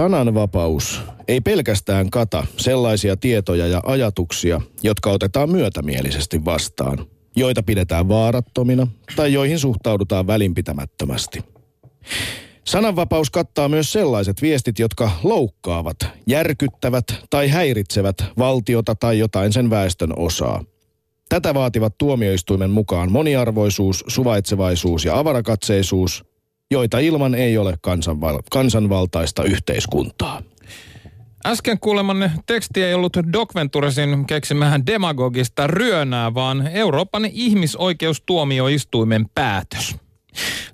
Sananvapaus ei pelkästään kata sellaisia tietoja ja ajatuksia, jotka otetaan myötämielisesti vastaan, joita pidetään vaarattomina tai joihin suhtaudutaan välinpitämättömästi. Sananvapaus kattaa myös sellaiset viestit, jotka loukkaavat, järkyttävät tai häiritsevät valtiota tai jotain sen väestön osaa. Tätä vaativat tuomioistuimen mukaan moniarvoisuus, suvaitsevaisuus ja avarakatseisuus, joita ilman ei ole kansanval- kansanvaltaista yhteiskuntaa. Äsken kuulemanne teksti ei ollut Doc Venturesin keksimään demagogista ryönää, vaan Euroopan ihmisoikeustuomioistuimen päätös.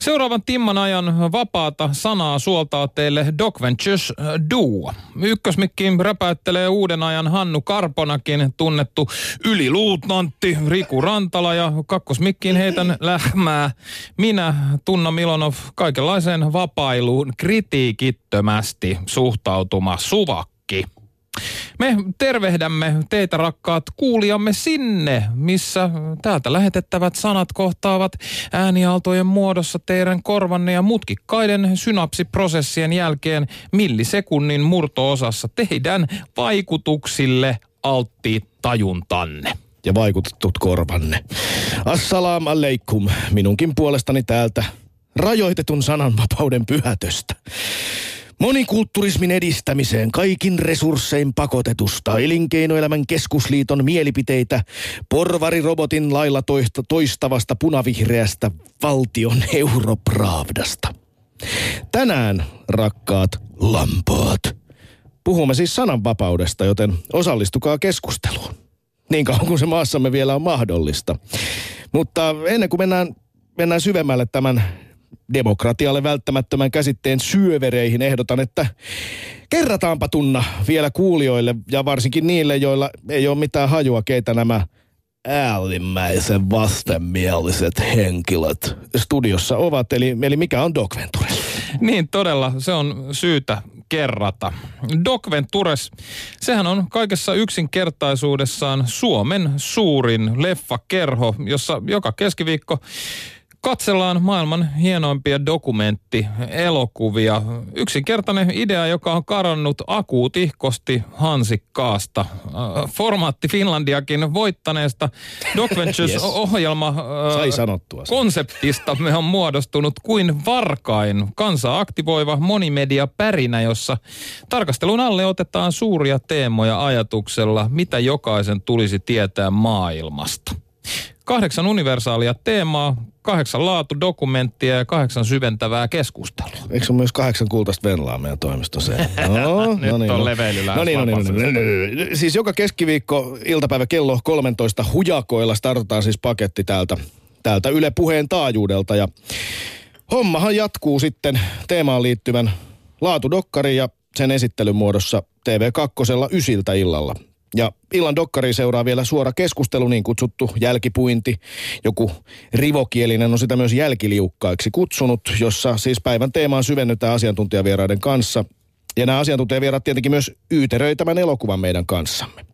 Seuraavan timman ajan vapaata sanaa suoltaa teille Doc Ventures äh, Duo. Ykkösmikkiin räpäyttelee uuden ajan Hannu Karponakin, tunnettu yliluutnantti Riku Rantala ja kakkosmikkiin heitän lähmää. Minä, Tunna Milonov, kaikenlaiseen vapailuun kritiikittömästi suhtautuma suvakki. Me tervehdämme teitä rakkaat kuulijamme sinne, missä täältä lähetettävät sanat kohtaavat äänialtojen muodossa teidän korvanne ja mutkikkaiden synapsiprosessien jälkeen millisekunnin murtoosassa teidän vaikutuksille alttiit tajuntanne ja vaikutetut korvanne. Assalam aleikum minunkin puolestani täältä rajoitetun sananvapauden pyhätöstä. Monikultturismin edistämiseen kaikin resurssein pakotetusta elinkeinoelämän keskusliiton mielipiteitä porvarirobotin lailla toista, toistavasta punavihreästä valtion europravdasta. Tänään, rakkaat lampaat, puhumme siis sananvapaudesta, joten osallistukaa keskusteluun. Niin kauan kuin se maassamme vielä on mahdollista. Mutta ennen kuin mennään, mennään syvemmälle tämän demokratialle välttämättömän käsitteen syövereihin ehdotan, että kerrataanpa tunna vielä kuulijoille ja varsinkin niille, joilla ei ole mitään hajua, keitä nämä äärimmäisen vastenmieliset henkilöt studiossa ovat. Eli, eli mikä on Doc Ventures? Niin todella, se on syytä kerrata. Doc Ventures, sehän on kaikessa yksinkertaisuudessaan Suomen suurin leffakerho, jossa joka keskiviikko Katsellaan maailman hienoimpia dokumenttielokuvia. Yksinkertainen idea, joka on karannut akuutihkosti hansikkaasta. Äh, formaatti Finlandiakin voittaneesta Doc Ventures-ohjelma yes. äh, konseptista me on muodostunut kuin varkain kansa aktivoiva monimedia pärinä, jossa tarkastelun alle otetaan suuria teemoja ajatuksella, mitä jokaisen tulisi tietää maailmasta. Kahdeksan universaalia teemaa, kahdeksan laatudokumenttia ja kahdeksan syventävää keskustelua. Eikö se ole myös kahdeksan kultaista venlaa meidän toimistossa? No, Nyt no niin, on no. no, niin, no, niin, no, niin, no, niin. Siis joka keskiviikko iltapäivä kello 13 hujakoilla startataan siis paketti täältä, täältä Yle Puheen taajuudelta. Ja hommahan jatkuu sitten teemaan liittyvän laatudokkari ja sen esittelyn muodossa TV2 ysiltä illalla. Ja illan dokkari seuraa vielä suora keskustelu, niin kutsuttu jälkipuinti. Joku rivokielinen on sitä myös jälkiliukkaiksi kutsunut, jossa siis päivän teemaan syvennytään asiantuntijavieraiden kanssa. Ja nämä asiantuntijavieraat tietenkin myös yyteröi tämän elokuvan meidän kanssamme.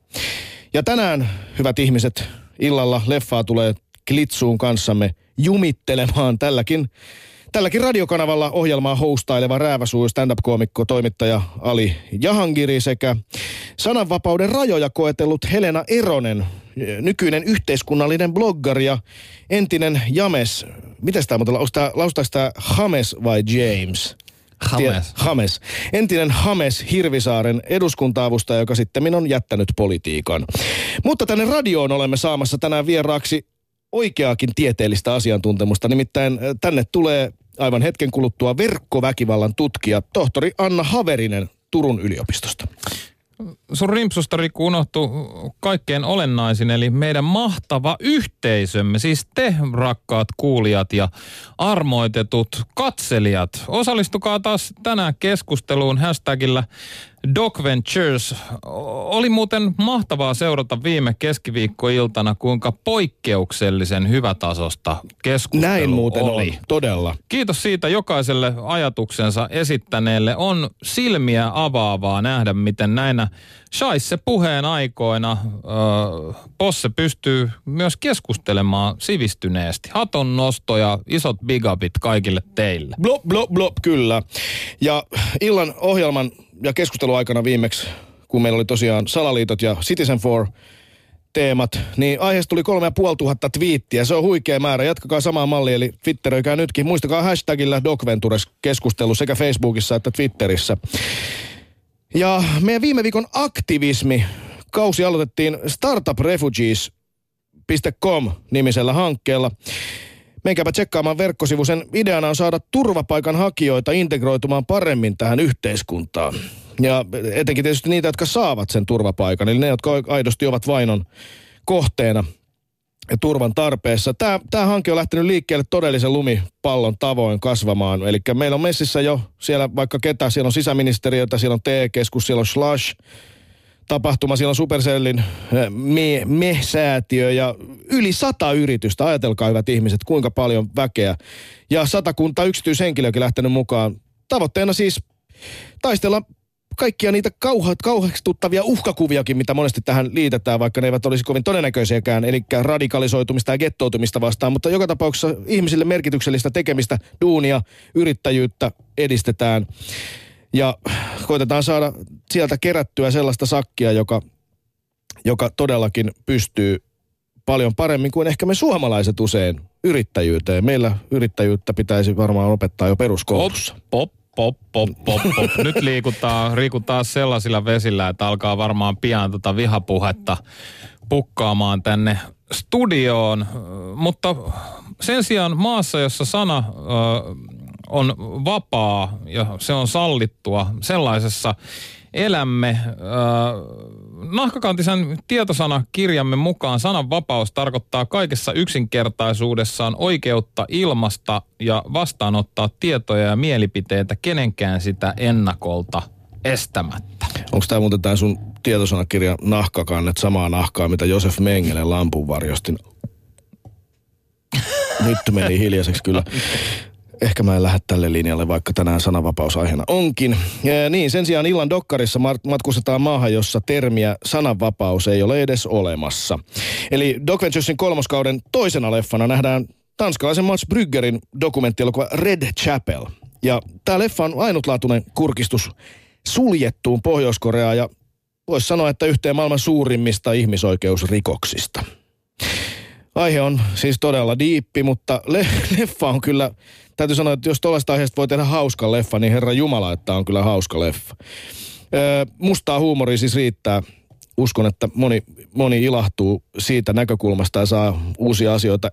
Ja tänään, hyvät ihmiset, illalla leffaa tulee klitsuun kanssamme jumittelemaan tälläkin Tälläkin radiokanavalla ohjelmaa hostaileva rääväsuu stand-up-koomikko toimittaja Ali Jahangiri sekä sananvapauden rajoja koetellut Helena Eronen, nykyinen yhteiskunnallinen bloggari ja entinen James. Miten tämä muuten laustaako tämä Hames vai James? Hames. Hames. Entinen Hames Hirvisaaren eduskuntaavustaja, joka sitten on jättänyt politiikan. Mutta tänne radioon olemme saamassa tänään vieraaksi oikeaakin tieteellistä asiantuntemusta. Nimittäin tänne tulee aivan hetken kuluttua verkkoväkivallan tutkija tohtori Anna Haverinen Turun yliopistosta. Sun rimpsusta Riku unohtuu kaikkein olennaisin, eli meidän mahtava yhteisömme, siis te rakkaat kuulijat ja armoitetut katselijat. Osallistukaa taas tänään keskusteluun hashtagillä Doc Ventures. Oli muuten mahtavaa seurata viime keskiviikkoiltana, kuinka poikkeuksellisen hyvätasosta keskustelu Näin muuten oli. on, todella. Kiitos siitä jokaiselle ajatuksensa esittäneelle. On silmiä avaavaa nähdä, miten näinä Shaisse puheen aikoina äh, Posse pystyy myös keskustelemaan sivistyneesti. Haton nosto ja isot bigabit kaikille teille. Blop, blop, blop, kyllä. Ja illan ohjelman ja keskusteluaikana viimeksi, kun meillä oli tosiaan salaliitot ja Citizen for teemat, niin aiheesta tuli kolme ja tuhatta twiittiä. Se on huikea määrä. Jatkakaa samaa mallia, eli Twitteröikää nytkin. Muistakaa hashtagillä Docventures keskustelu sekä Facebookissa että Twitterissä. Ja meidän viime viikon aktivismi kausi aloitettiin startuprefugees.com nimisellä hankkeella. Menkääpä tsekkaamaan verkkosivu. Sen ideana on saada turvapaikanhakijoita integroitumaan paremmin tähän yhteiskuntaan. Ja etenkin tietysti niitä, jotka saavat sen turvapaikan, eli ne, jotka aidosti ovat vainon kohteena ja turvan tarpeessa. Tämä, tämä hanke on lähtenyt liikkeelle todellisen lumipallon tavoin kasvamaan. Eli meillä on messissä jo siellä vaikka ketä, siellä on sisäministeriötä, siellä on TE-keskus, siellä on Slash, tapahtuma. Siellä on Supercellin eh, me, me-säätiö ja yli sata yritystä. Ajatelkaa hyvät ihmiset, kuinka paljon väkeä. Ja satakunta yksityishenkilöäkin lähtenyt mukaan. Tavoitteena siis taistella kaikkia niitä kauhat, kauhestuttavia uhkakuviakin, mitä monesti tähän liitetään, vaikka ne eivät olisi kovin todennäköisiäkään, eli radikalisoitumista ja gettoutumista vastaan, mutta joka tapauksessa ihmisille merkityksellistä tekemistä, duunia, yrittäjyyttä edistetään. Ja koitetaan saada sieltä kerättyä sellaista sakkia, joka, joka todellakin pystyy paljon paremmin kuin ehkä me suomalaiset usein yrittäjyyteen. Meillä yrittäjyyttä pitäisi varmaan opettaa jo peruskoulussa. Pop, pop, pop, pop, pop. Nyt liikutaan, riikutaan sellaisilla vesillä, että alkaa varmaan pian tota vihapuhetta pukkaamaan tänne studioon. Mutta sen sijaan maassa, jossa sana on vapaa ja se on sallittua, sellaisessa elämme. Äh, Nahkakantisen tietosana kirjamme mukaan sananvapaus tarkoittaa kaikessa yksinkertaisuudessaan oikeutta ilmasta ja vastaanottaa tietoja ja mielipiteitä kenenkään sitä ennakolta estämättä. Onko tämä muuten tämä sun tietosanakirja Nahkakannet samaa nahkaa, mitä Josef Mengele lampunvarjostin? Nyt meni hiljaiseksi kyllä ehkä mä en lähde tälle linjalle, vaikka tänään sananvapausaiheena onkin. Ja niin, sen sijaan illan dokkarissa matkustetaan maahan, jossa termiä sananvapaus ei ole edes olemassa. Eli Doc Venturesin kolmoskauden toisena leffana nähdään tanskalaisen Mats Bryggerin dokumenttielokuva Red Chapel. Ja tämä leffa on ainutlaatuinen kurkistus suljettuun Pohjois-Koreaan ja voisi sanoa, että yhteen maailman suurimmista ihmisoikeusrikoksista. Aihe on siis todella diippi, mutta le- leffa on kyllä täytyy sanoa, että jos tuollaista aiheesta voi tehdä hauska leffa, niin herra Jumala, että on kyllä hauska leffa. Öö, mustaa huumoria siis riittää. Uskon, että moni, moni ilahtuu siitä näkökulmasta ja saa uusia asioita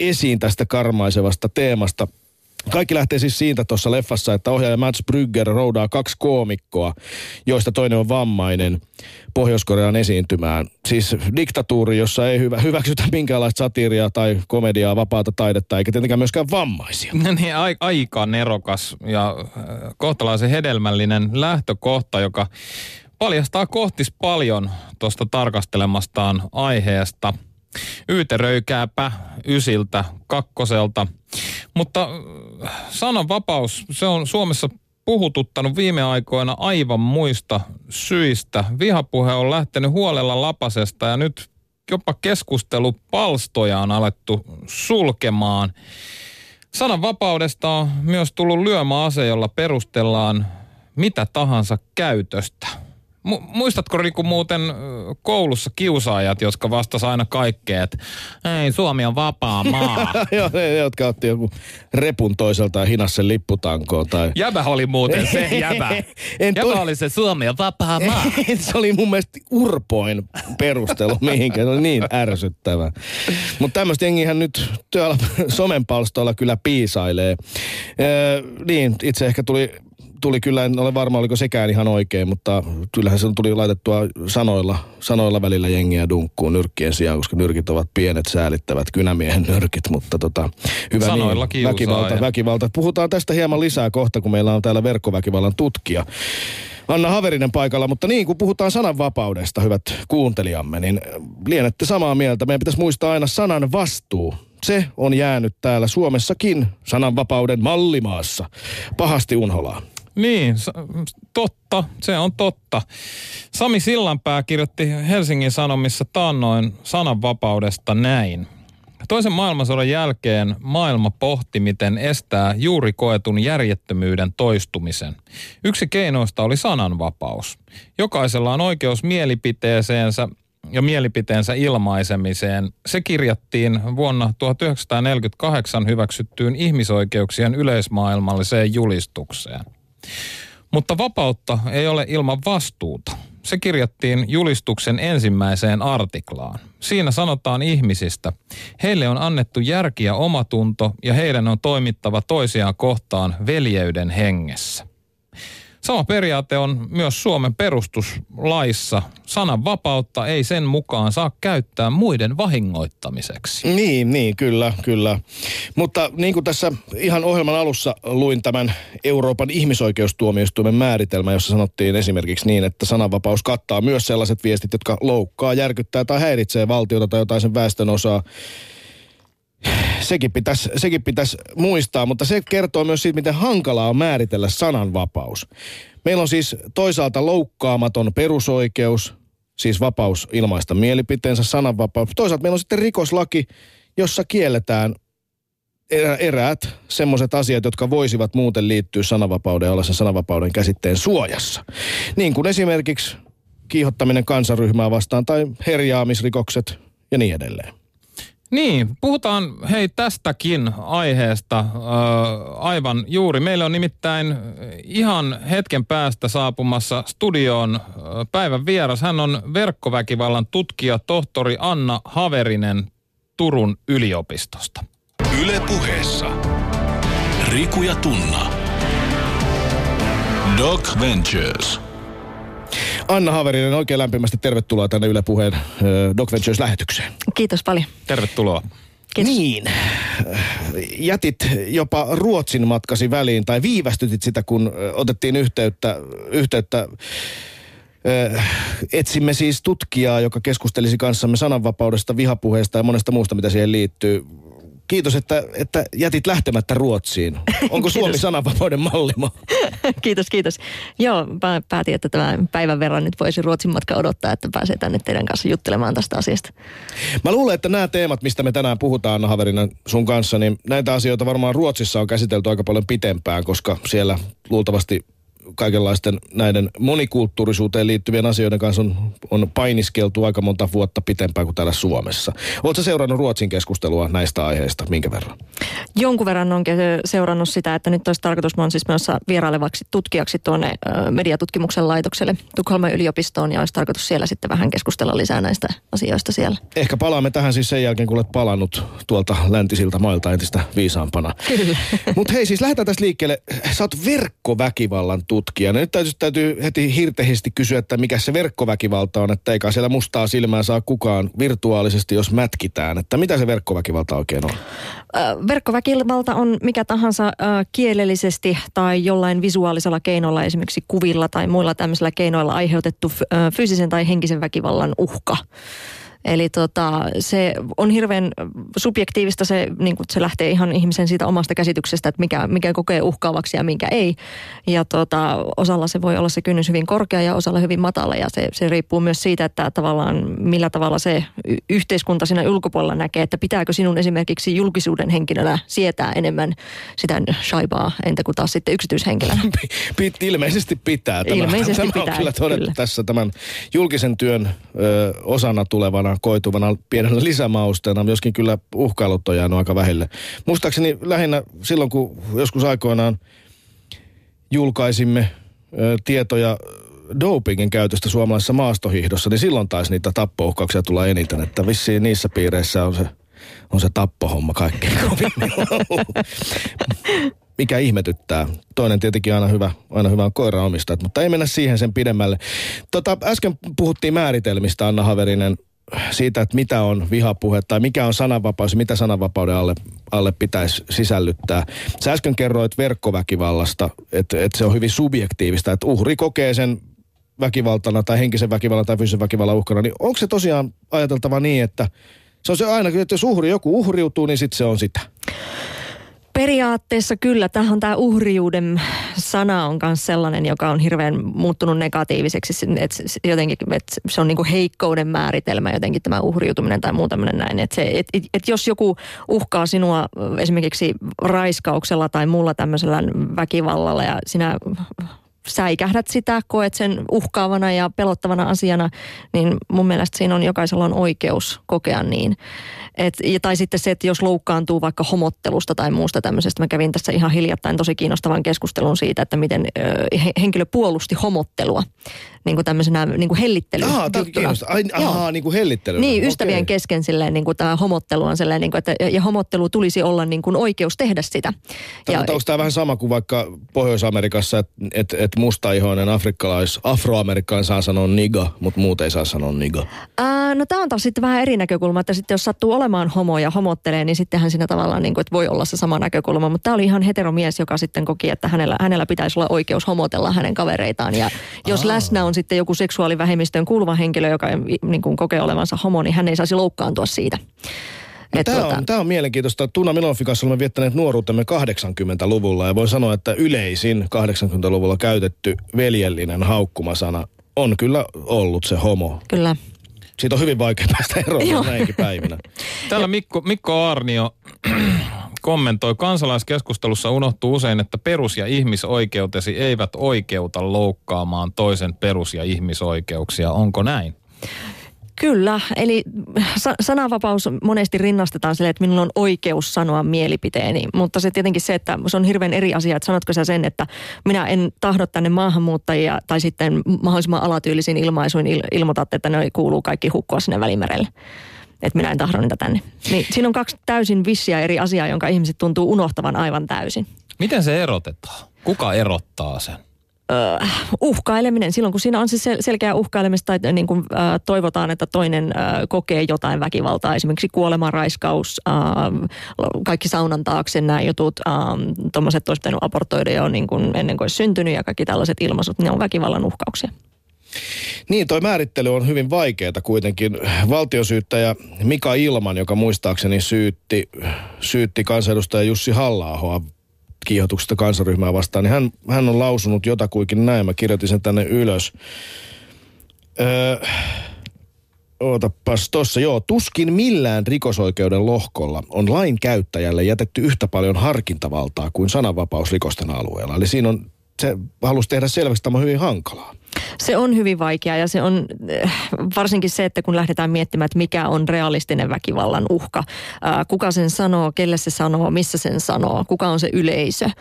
esiin tästä karmaisevasta teemasta – kaikki lähtee siis siitä tuossa leffassa, että ohjaaja Mats Brygger roudaa kaksi koomikkoa, joista toinen on vammainen Pohjois-Korean esiintymään. Siis diktatuuri, jossa ei hyvä, hyväksytä minkäänlaista satiiria tai komediaa, vapaata taidetta, eikä tietenkään myöskään vammaisia. No niin, a- aika nerokas ja äh, kohtalaisen hedelmällinen lähtökohta, joka paljastaa kohtis paljon tuosta tarkastelemastaan aiheesta – Yyteröikääpä ysiltä, kakkoselta. Mutta sananvapaus, se on Suomessa puhututtanut viime aikoina aivan muista syistä. Vihapuhe on lähtenyt huolella lapasesta ja nyt jopa keskustelupalstoja on alettu sulkemaan. Sananvapaudesta on myös tullut lyömäase, jolla perustellaan mitä tahansa käytöstä. Mu- muistatko Riku muuten koulussa kiusaajat, jotka vastas aina kaikkeen, että ei, Suomi on vapaa maa. Joo, ne, jotka otti joku repun toiselta ja hinas sen lipputankoon. Tai... Jäbä oli muuten se jäbä. en jäbä to... oli se Suomi on vapaa maa. se oli mun mielestä urpoin perustelu mihinkään. Se oli niin ärsyttävä. Mutta tämmöistä jengihän nyt tuolla somen palstoilla kyllä piisailee. Ee, niin, itse ehkä tuli tuli kyllä, en ole varma oliko sekään ihan oikein, mutta kyllähän se tuli laitettua sanoilla, sanoilla välillä jengiä dunkkuun nyrkkien sijaan, koska nyrkit ovat pienet, säälittävät kynämiehen nyrkit, mutta tota, hyvä sanoilla niin, väkivalta, väkivalta. Puhutaan tästä hieman lisää kohta, kun meillä on täällä verkkoväkivallan tutkija. Anna Haverinen paikalla, mutta niin kuin puhutaan sananvapaudesta, hyvät kuuntelijamme, niin lienette samaa mieltä. Meidän pitäisi muistaa aina sanan vastuu se on jäänyt täällä Suomessakin sananvapauden mallimaassa pahasti unholaan. Niin, totta, se on totta. Sami Sillanpää kirjoitti Helsingin Sanomissa taannoin sananvapaudesta näin. Toisen maailmansodan jälkeen maailma pohti, miten estää juuri koetun järjettömyyden toistumisen. Yksi keinoista oli sananvapaus. Jokaisella on oikeus mielipiteeseensä ja mielipiteensä ilmaisemiseen. Se kirjattiin vuonna 1948 hyväksyttyyn ihmisoikeuksien yleismaailmalliseen julistukseen. Mutta vapautta ei ole ilman vastuuta. Se kirjattiin julistuksen ensimmäiseen artiklaan. Siinä sanotaan ihmisistä, heille on annettu järki ja omatunto ja heidän on toimittava toisiaan kohtaan veljeyden hengessä. Sama periaate on myös Suomen perustuslaissa. Sanan vapautta ei sen mukaan saa käyttää muiden vahingoittamiseksi. Niin, niin, kyllä, kyllä. Mutta niin kuin tässä ihan ohjelman alussa luin tämän Euroopan ihmisoikeustuomioistuimen määritelmä, jossa sanottiin esimerkiksi niin, että sananvapaus kattaa myös sellaiset viestit, jotka loukkaa, järkyttää tai häiritsee valtiota tai jotain sen väestön osaa sekin pitäisi, sekin pitäisi muistaa, mutta se kertoo myös siitä, miten hankalaa on määritellä sananvapaus. Meillä on siis toisaalta loukkaamaton perusoikeus, siis vapaus ilmaista mielipiteensä, sananvapaus. Toisaalta meillä on sitten rikoslaki, jossa kielletään eräät semmoiset asiat, jotka voisivat muuten liittyä sananvapauden ja olla sen sananvapauden käsitteen suojassa. Niin kuin esimerkiksi kiihottaminen kansaryhmää vastaan tai herjaamisrikokset ja niin edelleen. Niin, puhutaan hei tästäkin aiheesta äh, aivan juuri. Meillä on nimittäin ihan hetken päästä saapumassa studioon äh, päivän vieras. Hän on verkkoväkivallan tutkija tohtori Anna Haverinen Turun yliopistosta. Yle puheessa. Riku ja Tunna. Doc Ventures. Anna Haverinen, oikein lämpimästi tervetuloa tänne Yle Puheen Doc Ventures-lähetykseen. Kiitos paljon. Tervetuloa. Kiitos. Niin. Jätit jopa Ruotsin matkasi väliin tai viivästytit sitä, kun otettiin yhteyttä, yhteyttä etsimme siis tutkijaa, joka keskustelisi kanssamme sananvapaudesta, vihapuheesta ja monesta muusta, mitä siihen liittyy kiitos, että, että jätit lähtemättä Ruotsiin. Onko Suomi sananvapauden mallima? kiitos, kiitos. Joo, päätin, että tämän päivän verran nyt voisi Ruotsin matka odottaa, että pääsee tänne teidän kanssa juttelemaan tästä asiasta. Mä luulen, että nämä teemat, mistä me tänään puhutaan, Anna Haverina, sun kanssa, niin näitä asioita varmaan Ruotsissa on käsitelty aika paljon pitempään, koska siellä luultavasti kaikenlaisten näiden monikulttuurisuuteen liittyvien asioiden kanssa on, on painiskeltu aika monta vuotta pitempään kuin täällä Suomessa. Oletko seurannut Ruotsin keskustelua näistä aiheista, minkä verran? Jonkun verran on seurannut sitä, että nyt olisi tarkoitus, mä siis menossa vierailevaksi tutkijaksi tuonne mediatutkimuksen laitokselle Tukholman yliopistoon ja olisi tarkoitus siellä sitten vähän keskustella lisää näistä asioista siellä. Ehkä palaamme tähän siis sen jälkeen, kun olet palannut tuolta läntisiltä mailta entistä viisaampana. Kyllä. Mutta hei siis lähdetään tästä liikkeelle. Sä oot verkkoväkivallan tutkija. Nyt täytyy, täytyy heti hirtehisesti kysyä, että mikä se verkkoväkivalta on, että eikä siellä mustaa silmää saa kukaan virtuaalisesti, jos mätkitään. Että mitä se verkkoväkivalta oikein on? Verkkoväkivalta on mikä tahansa kielellisesti tai jollain visuaalisella keinolla, esimerkiksi kuvilla tai muilla tämmöisillä keinoilla aiheutettu fyysisen tai henkisen väkivallan uhka. Eli tota, se on hirveän subjektiivista, se, niin se lähtee ihan ihmisen siitä omasta käsityksestä, että mikä, mikä kokee uhkaavaksi ja minkä ei. Ja tota, osalla se voi olla se kynnys hyvin korkea ja osalla hyvin matala ja se, se riippuu myös siitä, että tavallaan millä tavalla se yhteiskunta siinä ulkopuolella näkee, että pitääkö sinun esimerkiksi julkisuuden henkilönä sietää enemmän sitä shaibaa, entä kuin taas sitten yksityishenkilönä. Pit, ilmeisesti pitää. Tämä, ilmeisesti tämä pitää, on kyllä todettu kyllä. tässä tämän julkisen työn ö, osana tulevana koituvana pienellä lisämausteena, joskin kyllä uhkailut on jäänyt aika vähille. Muistaakseni lähinnä silloin, kun joskus aikoinaan julkaisimme ö, tietoja dopingin käytöstä suomalaisessa maastohihdossa, niin silloin taisi niitä tappouhkauksia tulla eniten, että vissiin niissä piireissä on se, on se tappohomma kaikkein mikä ihmetyttää. Toinen tietenkin aina hyvä, aina hyvä on koiraomistajat, mutta ei mennä siihen sen pidemmälle. Tota, äsken puhuttiin määritelmistä, Anna Haverinen, siitä, että mitä on vihapuhe tai mikä on sananvapaus ja mitä sananvapauden alle, alle pitäisi sisällyttää. Sä äsken kerroit verkkoväkivallasta, että, että se on hyvin subjektiivista, että uhri kokee sen väkivaltana tai henkisen väkivallan tai fyysisen väkivallan uhkana, niin onko se tosiaan ajateltava niin, että se on se aina, että jos uhri, joku uhriutuu, niin sitten se on sitä? Periaatteessa kyllä. Tähän tämä uhrijuuden sana on myös sellainen, joka on hirveän muuttunut negatiiviseksi. Että jotenkin, että se on niin kuin heikkouden määritelmä jotenkin tämä uhriutuminen tai muu tämmöinen näin. Että se, et, et, et jos joku uhkaa sinua esimerkiksi raiskauksella tai muulla tämmöisellä väkivallalla ja sinä säikähdät sitä, koet sen uhkaavana ja pelottavana asiana, niin mun mielestä siinä on jokaisella on oikeus kokea niin. Et, tai sitten se, että jos loukkaantuu vaikka homottelusta tai muusta tämmöisestä. Mä kävin tässä ihan hiljattain tosi kiinnostavan keskustelun siitä, että miten ö, henkilö puolusti homottelua niin kuin tämmöisenä niin kuin hellittely. Ahaa, Ai, ahaa, niin kuin hellittely. Niin, ystävien okay. kesken silleen, niin kuin tämä homottelu on silleen, niin kuin, että ja homottelu tulisi olla niin kuin oikeus tehdä sitä. Tämä, ja, onko tämä vähän sama kuin vaikka Pohjois-Amerikassa, että et, et mustaihoinen afrikkalais, afroamerikkalainen saa sanoa niga, mutta muut ei saa sanoa niga? Ää, no tämä on taas sitten vähän eri näkökulma, että sitten jos sattuu olemaan homo ja homottelee, niin sittenhän siinä tavallaan niin kuin, että voi olla se sama näkökulma. Mutta tämä oli ihan heteromies, joka sitten koki, että hänellä, hänellä pitäisi olla oikeus homotella hänen kavereitaan. Ja jos Aa. läsnä on sitten joku seksuaalivähemmistöön kuuluva henkilö, joka niin kuin kokee olevansa homo, niin hän ei saisi loukkaantua siitä. No, tämä, tuota... on, tämä on mielenkiintoista. Tuna Milofin kanssa olemme viettäneet nuoruutemme 80-luvulla ja voin sanoa, että yleisin 80-luvulla käytetty veljellinen haukkumasana on kyllä ollut se homo. Kyllä. Siitä on hyvin vaikea päästä eroon näinkin päivinä. Täällä Mikko, Mikko Arnio kommentoi, kansalaiskeskustelussa unohtuu usein, että perus- ja ihmisoikeutesi eivät oikeuta loukkaamaan toisen perus- ja ihmisoikeuksia. Onko näin? Kyllä, eli sananvapaus monesti rinnastetaan sille, että minulla on oikeus sanoa mielipiteeni, mutta se tietenkin se, että se on hirveän eri asia, että sanotko sä sen, että minä en tahdo tänne maahanmuuttajia tai sitten mahdollisimman alatyylisin ilmaisuin il- ilmoitat, että ne kuuluu kaikki hukkua sinne välimerelle että minä en tahdo niitä tänne. Niin siinä on kaksi täysin vissiä eri asiaa, jonka ihmiset tuntuu unohtavan aivan täysin. Miten se erotetaan? Kuka erottaa sen? Uh, uhkaileminen, silloin kun siinä on siis selkeä uhkailemista tai niin kuin, uh, toivotaan, että toinen uh, kokee jotain väkivaltaa, esimerkiksi kuolemanraiskaus, uh, kaikki saunan taakse nämä jutut, uh, tuommoiset olisi pitänyt abortoida jo niin kuin ennen kuin olisi syntynyt ja kaikki tällaiset ilmaisut, ne on väkivallan uhkauksia. Niin, toi määrittely on hyvin vaikeaa kuitenkin. Valtiosyyttäjä Mika Ilman, joka muistaakseni syytti, syytti kansanedustaja Jussi halla kiihotuksesta kansaryhmää vastaan, niin hän, hän on lausunut jotakuikin näin. Mä kirjoitin sen tänne ylös. Öö, Ootapas tossa, joo. Tuskin millään rikosoikeuden lohkolla on lain käyttäjälle jätetty yhtä paljon harkintavaltaa kuin sananvapaus rikosten alueella. Eli siinä on, se halusi tehdä selväksi, että tämä on hyvin hankalaa. Se on hyvin vaikea ja se on äh, varsinkin se, että kun lähdetään miettimään, että mikä on realistinen väkivallan uhka. Äh, kuka sen sanoo, kelle se sanoo, missä sen sanoo, kuka on se yleisö. Äh,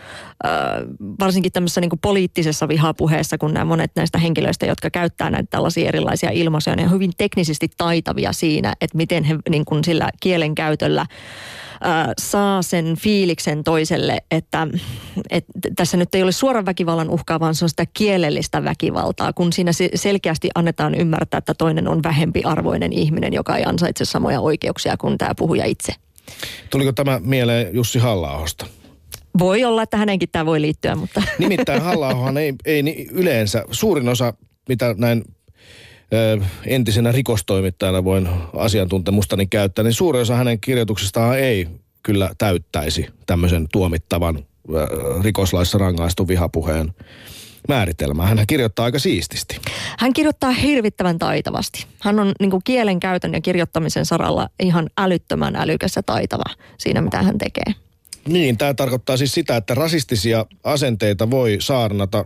varsinkin tämmöisessä niin kuin poliittisessa vihapuheessa, kun nämä monet näistä henkilöistä, jotka käyttää näitä tällaisia erilaisia ilmaisuja, ne on hyvin teknisesti taitavia siinä, että miten he niin kuin sillä kielen käytöllä saa sen fiiliksen toiselle, että, että tässä nyt ei ole suoran väkivallan uhkaa, vaan se on sitä kielellistä väkivaltaa, kun siinä selkeästi annetaan ymmärtää, että toinen on vähempi arvoinen ihminen, joka ei ansaitse samoja oikeuksia kuin tämä puhuja itse. Tuliko tämä mieleen Jussi halla Voi olla, että hänenkin tämä voi liittyä, mutta... Nimittäin halla ei, ei yleensä, suurin osa, mitä näin entisenä rikostoimittajana voin asiantuntemustani käyttää, niin suurin osa hänen kirjoituksistaan ei kyllä täyttäisi tämmöisen tuomittavan rikoslaissa rangaistu vihapuheen määritelmää. Hän kirjoittaa aika siististi. Hän kirjoittaa hirvittävän taitavasti. Hän on niin kuin kielen käytön ja kirjoittamisen saralla ihan älyttömän älykäs ja taitava siinä, mitä hän tekee. Niin, tämä tarkoittaa siis sitä, että rasistisia asenteita voi saarnata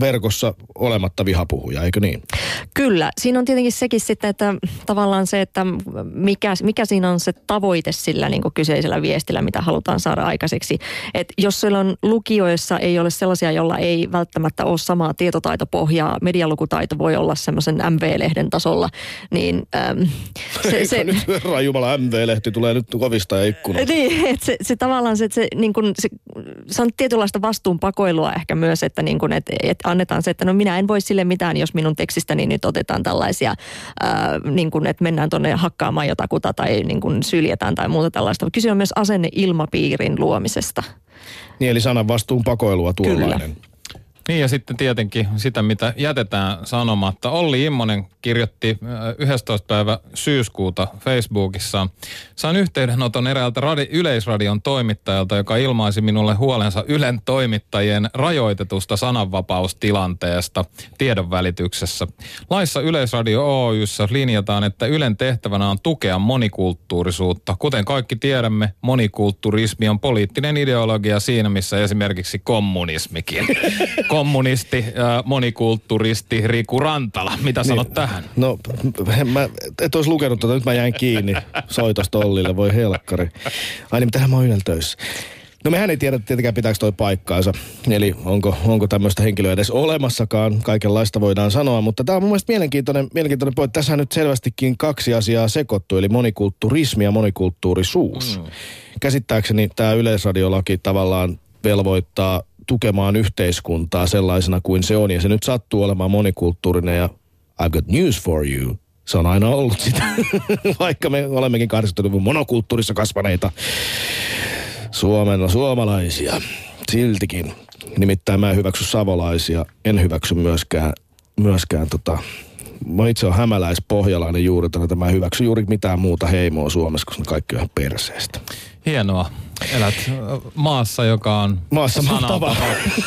verkossa olematta vihapuhuja, eikö niin? Kyllä. Siinä on tietenkin sekin sitten, että tavallaan se, että mikä, mikä siinä on se tavoite sillä niin kuin kyseisellä viestillä, mitä halutaan saada aikaiseksi. Et jos siellä on lukijoissa ei ole sellaisia, joilla ei välttämättä ole samaa tietotaitopohjaa, medialukutaito voi olla semmoisen MV-lehden tasolla, niin äm, se, se, nyt herra Jumala, MV-lehti tulee nyt kovista ja ikkunasta. Niin, että se, se tavallaan se, että se, niin kuin, se, se on tietynlaista vastuunpakoilua ehkä myös, että niin kuin, että, että annetaan se, että no minä en voi sille mitään, jos minun tekstistäni nyt otetaan tällaisia, ää, niin kuin, että mennään tuonne hakkaamaan jotakuta tai niin kuin syljetään tai muuta tällaista. Kyse on myös asenne ilmapiirin luomisesta. Niin eli sanan vastuun pakoilua tuollainen. Kyllä. Niin ja sitten tietenkin sitä, mitä jätetään sanomatta. Olli Immonen kirjoitti äh, 11. päivä syyskuuta Facebookissa. Sain yhteydenoton eräältä radi- yleisradion toimittajalta, joka ilmaisi minulle huolensa Ylen toimittajien rajoitetusta sananvapaustilanteesta tiedon välityksessä. Laissa Yleisradio Oyssä linjataan, että Ylen tehtävänä on tukea monikulttuurisuutta. Kuten kaikki tiedämme, monikulturismi on poliittinen ideologia siinä, missä esimerkiksi kommunismikin. Kommunisti, monikulturisti Riku Rantala. Mitä sanot tähän? No, en mä, et olisi lukenut tota, nyt mä jäin kiinni soitosta Ollille, voi helkkari. Ai niin, mitähän mä oon Ylellä töissä. No mehän ei tiedä tietenkään pitääkö toi paikkaansa, eli onko, onko tämmöistä henkilöä edes olemassakaan, kaikenlaista voidaan sanoa, mutta tämä on mun mielestä mielenkiintoinen, mielenkiintoinen pointti. Tässä nyt selvästikin kaksi asiaa sekoittu, eli monikulturismi ja monikulttuurisuus. Mm. Käsittääkseni tämä yleisradiolaki tavallaan velvoittaa tukemaan yhteiskuntaa sellaisena kuin se on, ja se nyt sattuu olemaan monikulttuurinen, ja I've got news for you. Se on aina ollut sitä, vaikka me olemmekin 80-luvun monokulttuurissa kasvaneita Suomen suomalaisia. Siltikin. Nimittäin mä en hyväksy savolaisia, en hyväksy myöskään, myöskään tota, mä itse olen hämäläispohjalainen juuri, että mä en hyväksy juuri mitään muuta heimoa Suomessa, koska ne kaikki on ihan perseestä. Hienoa. Elät maassa, joka on Maassa mahtavaa.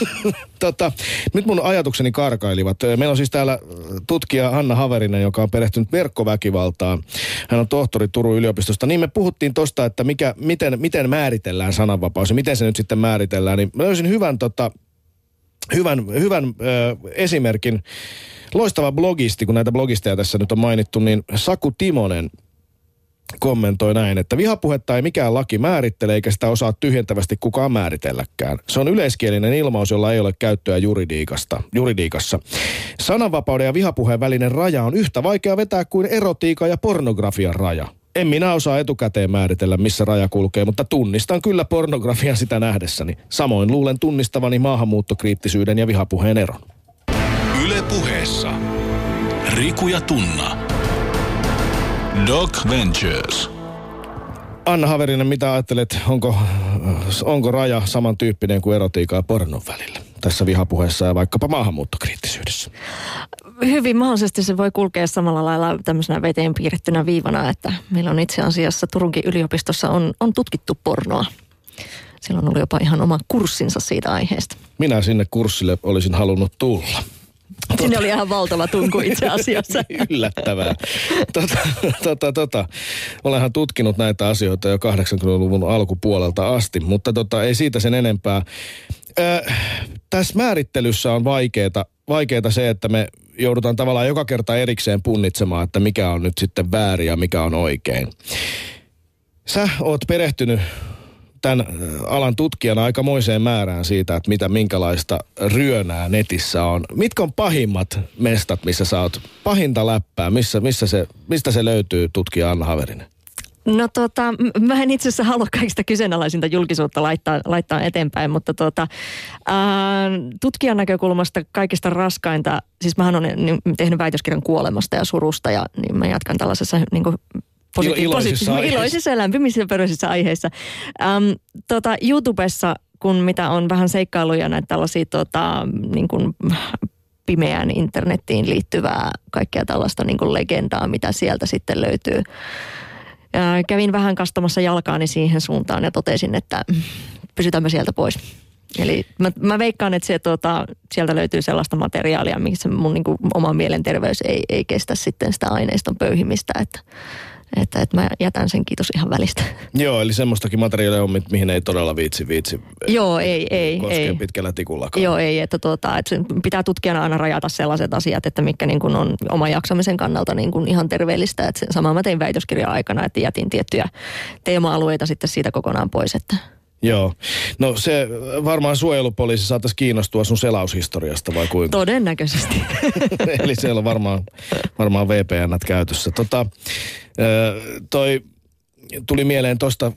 tota, nyt mun ajatukseni karkailivat. Meillä on siis täällä tutkija Hanna Haverinen, joka on perehtynyt verkkoväkivaltaan. Hän on tohtori Turun yliopistosta. Niin me puhuttiin tosta, että mikä, miten, miten määritellään sananvapaus ja miten se nyt sitten määritellään. Niin mä löysin hyvän, tota, hyvän, hyvän ö, esimerkin. Loistava blogisti, kun näitä blogisteja tässä nyt on mainittu, niin Saku Timonen kommentoi näin, että vihapuhetta ei mikään laki määrittele eikä sitä osaa tyhjentävästi kukaan määritelläkään. Se on yleiskielinen ilmaus, jolla ei ole käyttöä juridiikasta, juridiikassa. Sananvapauden ja vihapuheen välinen raja on yhtä vaikea vetää kuin erotiikan ja pornografian raja. En minä osaa etukäteen määritellä, missä raja kulkee, mutta tunnistan kyllä pornografian sitä nähdessäni. Samoin luulen tunnistavani maahanmuuttokriittisyyden ja vihapuheen eron. Yle puheessa. Riku ja Tunna. Doc Ventures. Anna Haverinen, mitä ajattelet, onko, onko raja samantyyppinen kuin erotiikan ja pornon välillä? Tässä vihapuheessa ja vaikkapa maahanmuuttokriittisyydessä. Hyvin mahdollisesti se voi kulkea samalla lailla tämmöisenä veteen piirrettynä viivana, että meillä on itse asiassa Turunkin yliopistossa on, on tutkittu pornoa. Siellä on ollut jopa ihan oma kurssinsa siitä aiheesta. Minä sinne kurssille olisin halunnut tulla. Sinne oli ihan valtava tunku itse asiassa. Yllättävää. Tota, tota, tota. Olenhan tutkinut näitä asioita jo 80-luvun alkupuolelta asti, mutta tota, ei siitä sen enempää. Ö, tässä määrittelyssä on vaikeeta, vaikeeta se, että me joudutaan tavallaan joka kerta erikseen punnitsemaan, että mikä on nyt sitten väärin ja mikä on oikein. Sä oot perehtynyt tämän alan tutkijana aikamoiseen määrään siitä, että mitä, minkälaista ryönää netissä on. Mitkä on pahimmat mestat, missä sä oot pahinta läppää? Missä, missä se, mistä se löytyy tutkija Anna Haverinen? No tota, mä en itse asiassa halua kaikista kyseenalaisinta julkisuutta laittaa, laittaa eteenpäin, mutta tota, ää, tutkijan näkökulmasta kaikista raskainta, siis mähän olen niin, tehnyt väitöskirjan kuolemasta ja surusta ja niin mä jatkan tällaisessa niin kuin, positi- iloisissa aiheissa. iloisissa ja lämpimissä ja pöröisissä aiheissa. Ähm, tota, YouTubessa, kun mitä on vähän seikkailuja näitä tällaisia tota, niin kuin, pimeään internettiin liittyvää kaikkea tällaista niin kuin legendaa, mitä sieltä sitten löytyy. Ää, kävin vähän kastamassa jalkaani siihen suuntaan ja totesin, että mm, pysytäänpä sieltä pois. Eli mä, mä veikkaan, että se, tota, sieltä löytyy sellaista materiaalia, missä mun niin kuin, oma mielenterveys ei, ei kestä sitten sitä aineiston pöyhimistä, että, että, että mä jätän sen kiitos ihan välistä. Joo, eli semmoistakin materiaalia on, mi- mihin ei todella viitsi, viitsi Joo, ei, ei, koskea ei. pitkällä tikullakaan. Joo, ei, että, tuota, että sen pitää tutkijana aina rajata sellaiset asiat, että mitkä niin kuin on oma jaksamisen kannalta niin kuin ihan terveellistä. Että sen samaa mä tein väitöskirjan aikana, että jätin tiettyjä teema-alueita sitten siitä kokonaan pois. Että Joo. No se varmaan suojelupoliisi saattaisi kiinnostua sun selaushistoriasta vai kuinka? todennäköisesti. Eli siellä on varmaan, varmaan VPN käytössä. Tota, ö, toi tuli mieleen tosta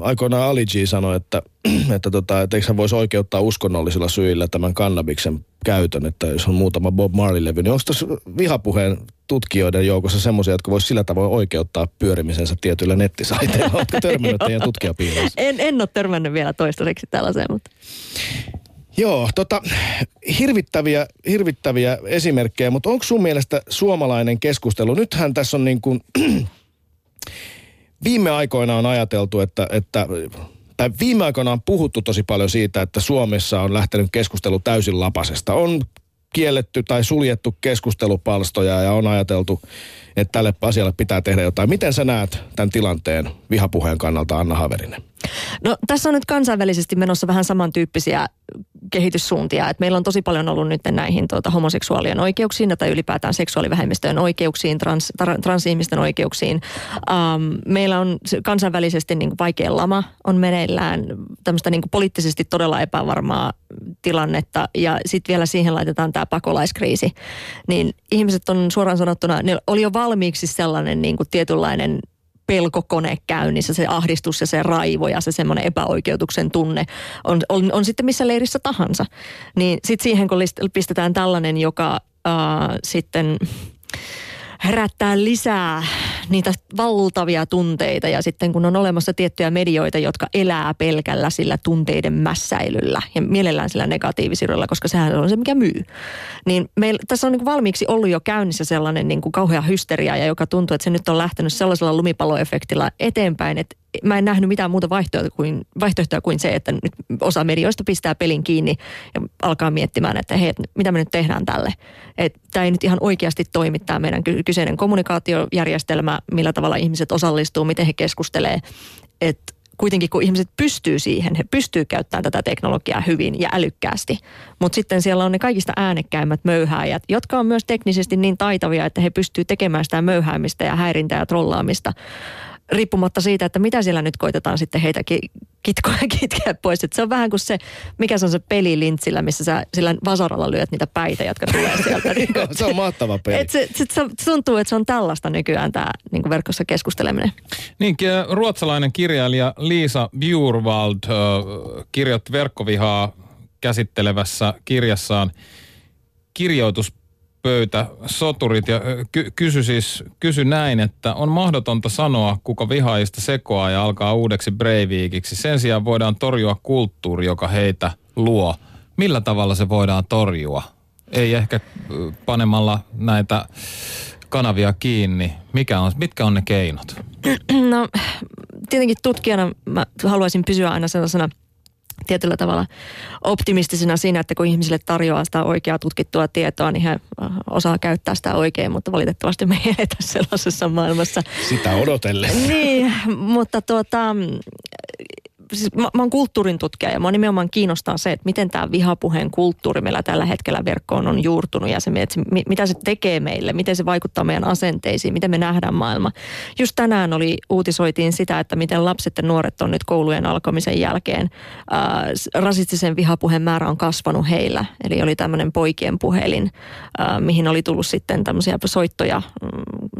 aikoinaan Ali G sanoi, että, että, tota, että eikö hän voisi oikeuttaa uskonnollisilla syillä tämän kannabiksen käytön, että jos on muutama Bob Marley-levy, niin onko tuossa vihapuheen tutkijoiden joukossa semmoisia, jotka voisi sillä tavoin oikeuttaa pyörimisensä tietyillä nettisaiteilla? Oletko törmännyt teidän tutkijapiirissä? en, en ole törmännyt vielä toistaiseksi tällaiseen, mutta Joo, tota, hirvittäviä, hirvittäviä esimerkkejä, mutta onko sun mielestä suomalainen keskustelu, nythän tässä on niin kuin, viime aikoina on ajateltu, että, että tai viime aikoina on puhuttu tosi paljon siitä, että Suomessa on lähtenyt keskustelu täysin lapasesta. On kielletty tai suljettu keskustelupalstoja ja on ajateltu, että tälle asialle pitää tehdä jotain. Miten sä näet tämän tilanteen vihapuheen kannalta, Anna Haverinen? No tässä on nyt kansainvälisesti menossa vähän samantyyppisiä kehityssuuntia. Et meillä on tosi paljon ollut nyt näihin tuota, homoseksuaalien oikeuksiin tai ylipäätään seksuaalivähemmistöjen oikeuksiin, trans, tra, transihmisten oikeuksiin. Um, meillä on kansainvälisesti niin kuin vaikea lama on meneillään, tämmöistä niin kuin poliittisesti todella epävarmaa tilannetta ja sitten vielä siihen laitetaan tämä pakolaiskriisi. Niin ihmiset on suoraan sanottuna, ne oli jo valmiiksi sellainen niin kuin tietynlainen pelkokone käynnissä, se ahdistus ja se raivo ja se semmoinen epäoikeutuksen tunne on, on, on sitten missä leirissä tahansa. Niin sitten siihen kun pistetään tällainen, joka äh, sitten herättää lisää niitä valtavia tunteita ja sitten kun on olemassa tiettyjä medioita, jotka elää pelkällä sillä tunteiden mässäilyllä ja mielellään sillä negatiivisilla, koska sehän on se, mikä myy. Niin meillä, tässä on niin valmiiksi ollut jo käynnissä sellainen niin kuin kauhea hysteria ja joka tuntuu, että se nyt on lähtenyt sellaisella lumipalloefektillä eteenpäin, että mä en nähnyt mitään muuta vaihtoehtoa kuin, vaihtoehtoa kuin se, että nyt osa medioista pistää pelin kiinni ja alkaa miettimään, että hei, mitä me nyt tehdään tälle. Tämä ei nyt ihan oikeasti toimi tämä meidän kyseinen kommunikaatiojärjestelmä, millä tavalla ihmiset osallistuu, miten he keskustelee. Että kuitenkin kun ihmiset pystyy siihen, he pystyy käyttämään tätä teknologiaa hyvin ja älykkäästi. Mutta sitten siellä on ne kaikista äänekkäimmät möyhääjät, jotka on myös teknisesti niin taitavia, että he pystyy tekemään sitä möyhäämistä ja häirintää ja trollaamista riippumatta siitä, että mitä siellä nyt koitetaan sitten heitä kitkoa kitkeä pois. Et se on vähän kuin se, mikä se on se peli lintsillä, missä sä sillä vasaralla lyöt niitä päitä, jotka tulee sieltä. niin kuin, se on mahtava peli. Et se, se, se, tuntuu, että se on tällaista nykyään tämä niin verkossa keskusteleminen. Niin, ruotsalainen kirjailija Liisa Bjurwald äh, kirjoitti verkkovihaa käsittelevässä kirjassaan kirjoitus pöytä soturit ja ky- kysy siis, kysy näin, että on mahdotonta sanoa, kuka vihaista sekoaa ja alkaa uudeksi Breivikiksi. Sen sijaan voidaan torjua kulttuuri, joka heitä luo. Millä tavalla se voidaan torjua? Ei ehkä panemalla näitä kanavia kiinni. Mikä on, mitkä on ne keinot? No tietenkin tutkijana mä haluaisin pysyä aina sellaisena – tietyllä tavalla optimistisena siinä, että kun ihmisille tarjoaa sitä oikeaa tutkittua tietoa, niin he äh, osaa käyttää sitä oikein, mutta valitettavasti me ei eletä sellaisessa maailmassa. Sitä odotellen. Niin, mutta tuota, siis mä, mä oon kulttuurin tutkija ja mä nimenomaan kiinnostaa se, että miten tämä vihapuheen kulttuuri meillä tällä hetkellä verkkoon on juurtunut ja se, että se, mitä se tekee meille, miten se vaikuttaa meidän asenteisiin, miten me nähdään maailma. Just tänään oli, uutisoitiin sitä, että miten lapset ja nuoret on nyt koulujen alkamisen jälkeen, ää, rasistisen vihapuheen määrä on kasvanut heillä. Eli oli tämmöinen poikien puhelin, ää, mihin oli tullut sitten tämmöisiä soittoja mm,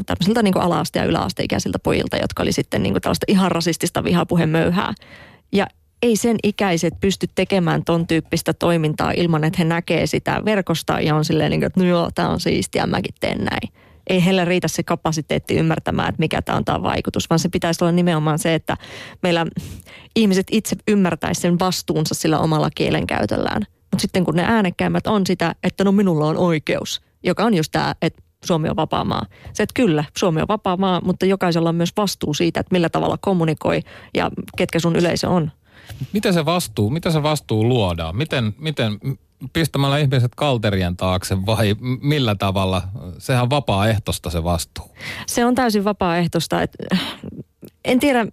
tämmöisiltä niin ala-aste- ja yläasteikäisiltä pojilta, jotka oli sitten niin tällaista ihan rasistista vihapuhemöyhää. Ja ei sen ikäiset pysty tekemään ton tyyppistä toimintaa ilman, että he näkee sitä verkosta ja on silleen, niin kuin, että no joo, tämä on siistiä, mäkin teen näin. Ei heillä riitä se kapasiteetti ymmärtämään, että mikä tämä on tämä vaikutus, vaan se pitäisi olla nimenomaan se, että meillä ihmiset itse ymmärtäisivät sen vastuunsa sillä omalla kielenkäytöllään. Mutta sitten kun ne äänekkäimmät on sitä, että no minulla on oikeus, joka on just tämä, että Suomi on vapaa maa. Se, että kyllä, Suomi on vapaa maa, mutta jokaisella on myös vastuu siitä, että millä tavalla kommunikoi ja ketkä sun yleisö on. Miten se vastuu, miten se vastuu luodaan? Miten, miten pistämällä ihmiset kalterien taakse vai millä tavalla? Sehän on vapaaehtoista se vastuu. Se on täysin vapaaehtoista. En tiedä,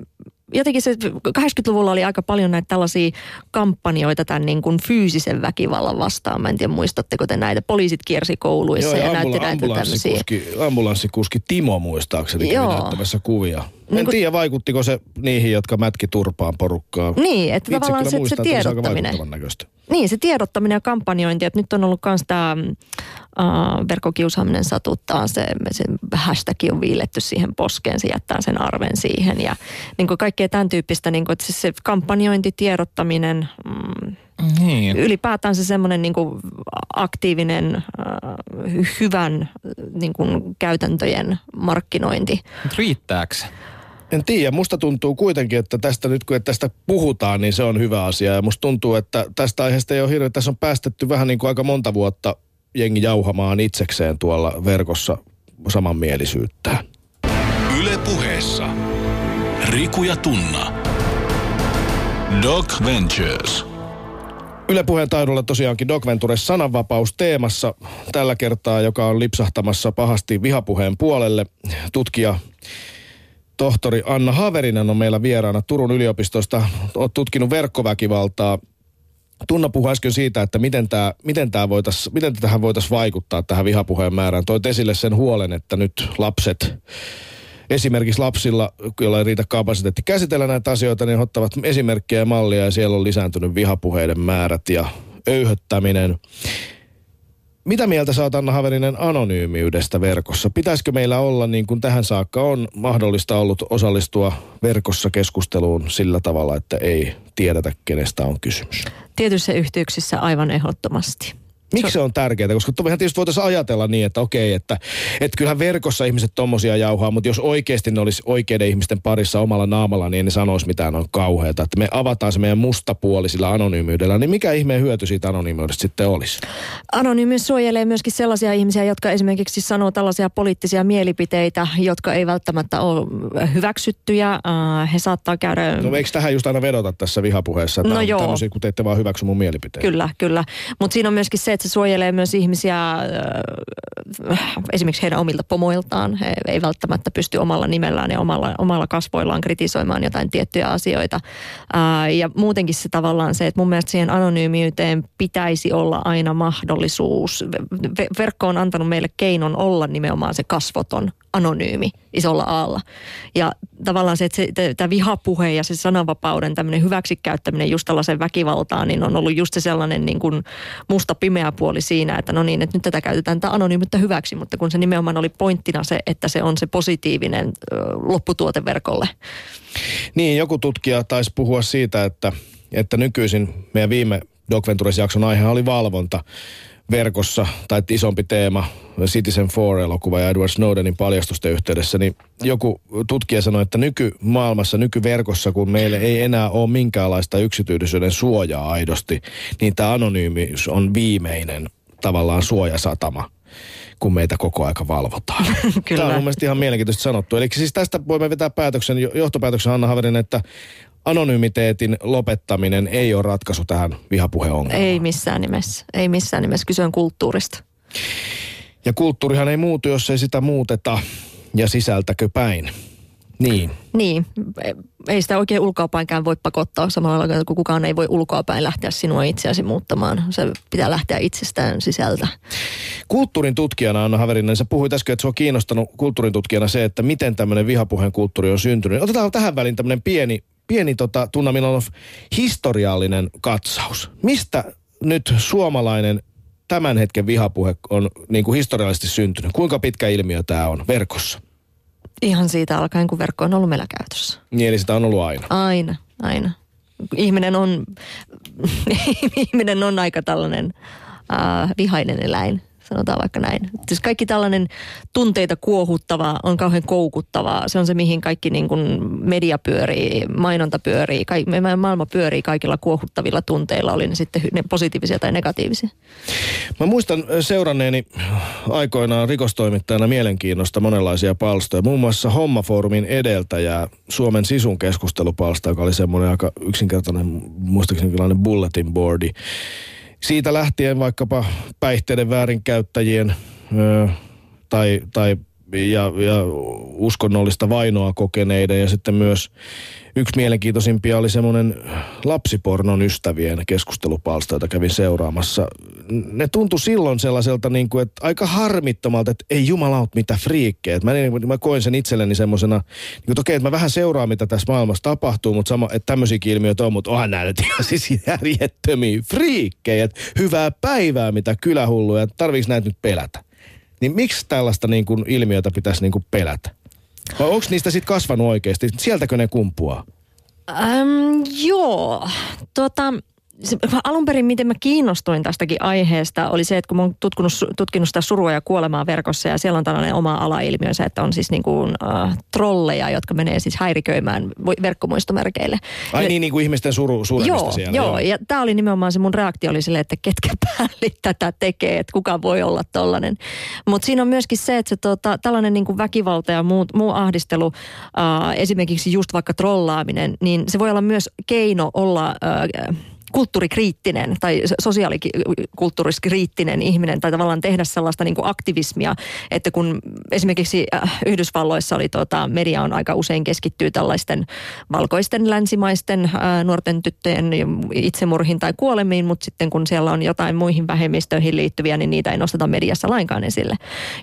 jotenkin se 80-luvulla oli aika paljon näitä tällaisia kampanjoita tämän niin kuin fyysisen väkivallan vastaan. Mä en tiedä, muistatteko te näitä? Poliisit kiersi kouluissa Joo, ja, ja näytti näitä tämmöisiä. Ambulanssikuski Timo muistaakseni Joo. näyttämässä kuvia. En niin tiedä, vaikuttiko se niihin, jotka mätki turpaan porukkaa. Niin, että Itse tavallaan se, muistan, se tiedottaminen. Niin, se tiedottaminen ja kampanjointi, että nyt on ollut myös tämä uh, verkkokiusaaminen satuttaa, se, se hashtag on viiletty siihen poskeen, se jättää sen arven siihen ja niin kuin kaikkea tämän tyyppistä, niin kuin, että se, se kampanjointi, tiedottaminen, mm, niin. Ylipäätään se semmoinen niin kuin aktiivinen, äh, hyvän niin kuin käytäntöjen markkinointi. Riittääkö En tiedä, musta tuntuu kuitenkin, että tästä nyt kun tästä puhutaan, niin se on hyvä asia. Ja musta tuntuu, että tästä aiheesta ei ole hirveä, tässä on päästetty vähän niin kuin aika monta vuotta jengi jauhamaan itsekseen tuolla verkossa samanmielisyyttä. Yle puheessa. Riku ja Tunna. Doc Ventures. Yle Puheen taidolla tosiaankin Doc Ventures sananvapaus teemassa tällä kertaa, joka on lipsahtamassa pahasti vihapuheen puolelle. Tutkija tohtori Anna Haverinen on meillä vieraana Turun yliopistosta. Olet tutkinut verkkoväkivaltaa. Tunna puhui äsken siitä, että miten, tämä, miten, tämä voitais, miten tähän voitaisiin vaikuttaa tähän vihapuheen määrään. Toit esille sen huolen, että nyt lapset, esimerkiksi lapsilla, joilla ei riitä kapasiteetti käsitellä näitä asioita, niin ottavat esimerkkejä ja mallia ja siellä on lisääntynyt vihapuheiden määrät ja öyhöttäminen. Mitä mieltä oot Anna Haverinen anonyymiydestä verkossa? Pitäisikö meillä olla, niin kuin tähän saakka on mahdollista ollut osallistua verkossa keskusteluun sillä tavalla, että ei tiedetä, kenestä on kysymys? Tietyissä yhteyksissä aivan ehdottomasti. Miksi se on tärkeää? Koska mehän tietysti voitaisiin ajatella niin, että okei, että, että kyllähän verkossa ihmiset tommosia jauhaa, mutta jos oikeasti ne olisi oikeiden ihmisten parissa omalla naamalla, niin ne sanoisi mitään on kauheata. Että me avataan se meidän musta puoli sillä anonyymiydellä, niin mikä ihmeen hyöty siitä anonyymiudesta sitten olisi? Anonyymiys suojelee myöskin sellaisia ihmisiä, jotka esimerkiksi sanoo tällaisia poliittisia mielipiteitä, jotka ei välttämättä ole hyväksyttyjä. Uh, he saattaa käydä... No eikö tähän just aina vedota tässä vihapuheessa? Että No on joo. Tämmöisiä, kun te ette vaan hyväksy mun mielipiteitä. Kyllä, kyllä. Mutta siinä on myöskin se, että se suojelee myös ihmisiä äh, esimerkiksi heidän omilta pomoiltaan. He ei välttämättä pysty omalla nimellään ja omalla, omalla kasvoillaan kritisoimaan jotain tiettyjä asioita. Äh, ja muutenkin se tavallaan se, että mun mielestä siihen anonyymiyteen pitäisi olla aina mahdollisuus. Ve- verkko on antanut meille keinon olla nimenomaan se kasvoton anonyymi isolla aalla. Ja tavallaan se, että tämä vihapuhe ja se sananvapauden tämmöinen hyväksikäyttäminen just tällaisen väkivaltaan, niin on ollut just se sellainen niin kuin musta pimeä puoli siinä, että no niin, että nyt tätä käytetään tätä anonyymittä hyväksi, mutta kun se nimenomaan oli pointtina se, että se on se positiivinen lopputuote verkolle. Niin, joku tutkija taisi puhua siitä, että, että nykyisin meidän viime Doc Ventures-jakson aihe oli valvonta verkossa, tai isompi teema, Citizen 4-elokuva ja Edward Snowdenin paljastusten yhteydessä, niin joku tutkija sanoi, että nykymaailmassa, nykyverkossa, kun meille ei enää ole minkäänlaista yksityisyyden suojaa aidosti, niin tämä anonyymiys on viimeinen tavallaan suojasatama kun meitä koko aika valvotaan. Kyllä. Tämä on mun mielestä ihan mielenkiintoisesti sanottu. Eli siis tästä voimme vetää päätöksen, johtopäätöksen Anna Haverinen, että anonymiteetin lopettaminen ei ole ratkaisu tähän vihapuheongelmaan. Ei missään nimessä. Ei missään nimessä. Kyse on kulttuurista. Ja kulttuurihan ei muutu, jos ei sitä muuteta ja sisältäkö päin. Niin. Niin, ei sitä oikein ulkoapainkään voi pakottaa samalla lailla kuin kukaan ei voi ulkoapäin lähteä sinua itseäsi muuttamaan. Se pitää lähteä itsestään sisältä. Kulttuurin tutkijana, Anna Haverinen, sä puhuit äsken, että sua on kiinnostanut kulttuurin tutkijana se, että miten tämmöinen vihapuheen kulttuuri on syntynyt. Otetaan tähän väliin tämmöinen pieni, pieni tota, Tunna Milanov, historiallinen katsaus. Mistä nyt suomalainen tämän hetken vihapuhe on niin kuin historiallisesti syntynyt? Kuinka pitkä ilmiö tämä on verkossa? Ihan siitä alkaen, kun verkko on ollut meillä käytössä. Niin, eli sitä on ollut aina. Aina, aina. Ihminen on, ihminen on aika tällainen äh, vihainen eläin, sanotaan vaikka näin. Siis kaikki tällainen tunteita kuohuttava on kauhean koukuttavaa. Se on se, mihin kaikki niin kuin media pyörii, mainonta pyörii, kaikki, maailma pyörii kaikilla kuohuttavilla tunteilla, oli ne sitten ne positiivisia tai negatiivisia. Mä muistan seuranneeni aikoinaan rikostoimittajana mielenkiinnosta monenlaisia palstoja. Muun muassa Hommafoorumin edeltäjää Suomen sisun keskustelupalsta, joka oli semmoinen aika yksinkertainen, muistaakseni bulletin boardi. Siitä lähtien vaikkapa päihteiden väärinkäyttäjien tai, tai ja, ja uskonnollista vainoa kokeneiden ja sitten myös yksi mielenkiintoisimpia oli semmoinen lapsipornon ystävien keskustelupalsta, jota kävin seuraamassa. Ne tuntui silloin sellaiselta niin kuin, että aika harmittomalta, että ei jumalaut mitä friikkejä. Mä, niin, mä koin sen itselleni semmoisena, niin kuin, että okei, että mä vähän seuraan mitä tässä maailmassa tapahtuu, mutta sama, että tämmöisiäkin ilmiöitä on, mutta onhan nyt ihan siis järjettömiä friikkejä. Että hyvää päivää mitä kylähulluja, tarviiko näitä nyt pelätä? Niin miksi tällaista niin kuin ilmiötä pitäisi niin kuin pelätä? Vai onko niistä sitten kasvanut oikeasti? Sieltäkö ne kumpuaa? Äm, joo, tota, se, alun perin miten mä kiinnostuin tästäkin aiheesta oli se, että kun mä oon tutkinut, tutkinut sitä surua ja kuolemaa verkossa ja siellä on tällainen oma alailmiönsä, että on siis niin kuin, äh, trolleja, jotka menee siis häiriköimään verkkomuistomerkeille. Ai ja, niin, niin kuin ihmisten suru, joo, siellä. Joo, joo, ja tämä oli nimenomaan se mun reaktio oli silleen, että ketkä päällit tätä tekee, että kuka voi olla tollainen. Mutta siinä on myöskin se, että se tota, tällainen niin kuin väkivalta ja muu, muu ahdistelu, äh, esimerkiksi just vaikka trollaaminen, niin se voi olla myös keino olla... Äh, kulttuurikriittinen tai sosiaalikulttuuriskriittinen ihminen tai tavallaan tehdä sellaista niin kuin aktivismia, että kun esimerkiksi äh, Yhdysvalloissa oli tuota, media on aika usein keskittyy tällaisten valkoisten länsimaisten ää, äh, nuorten tyttöjen itsemurhin tai kuolemiin, mutta sitten kun siellä on jotain muihin vähemmistöihin liittyviä, niin niitä ei nosteta mediassa lainkaan esille.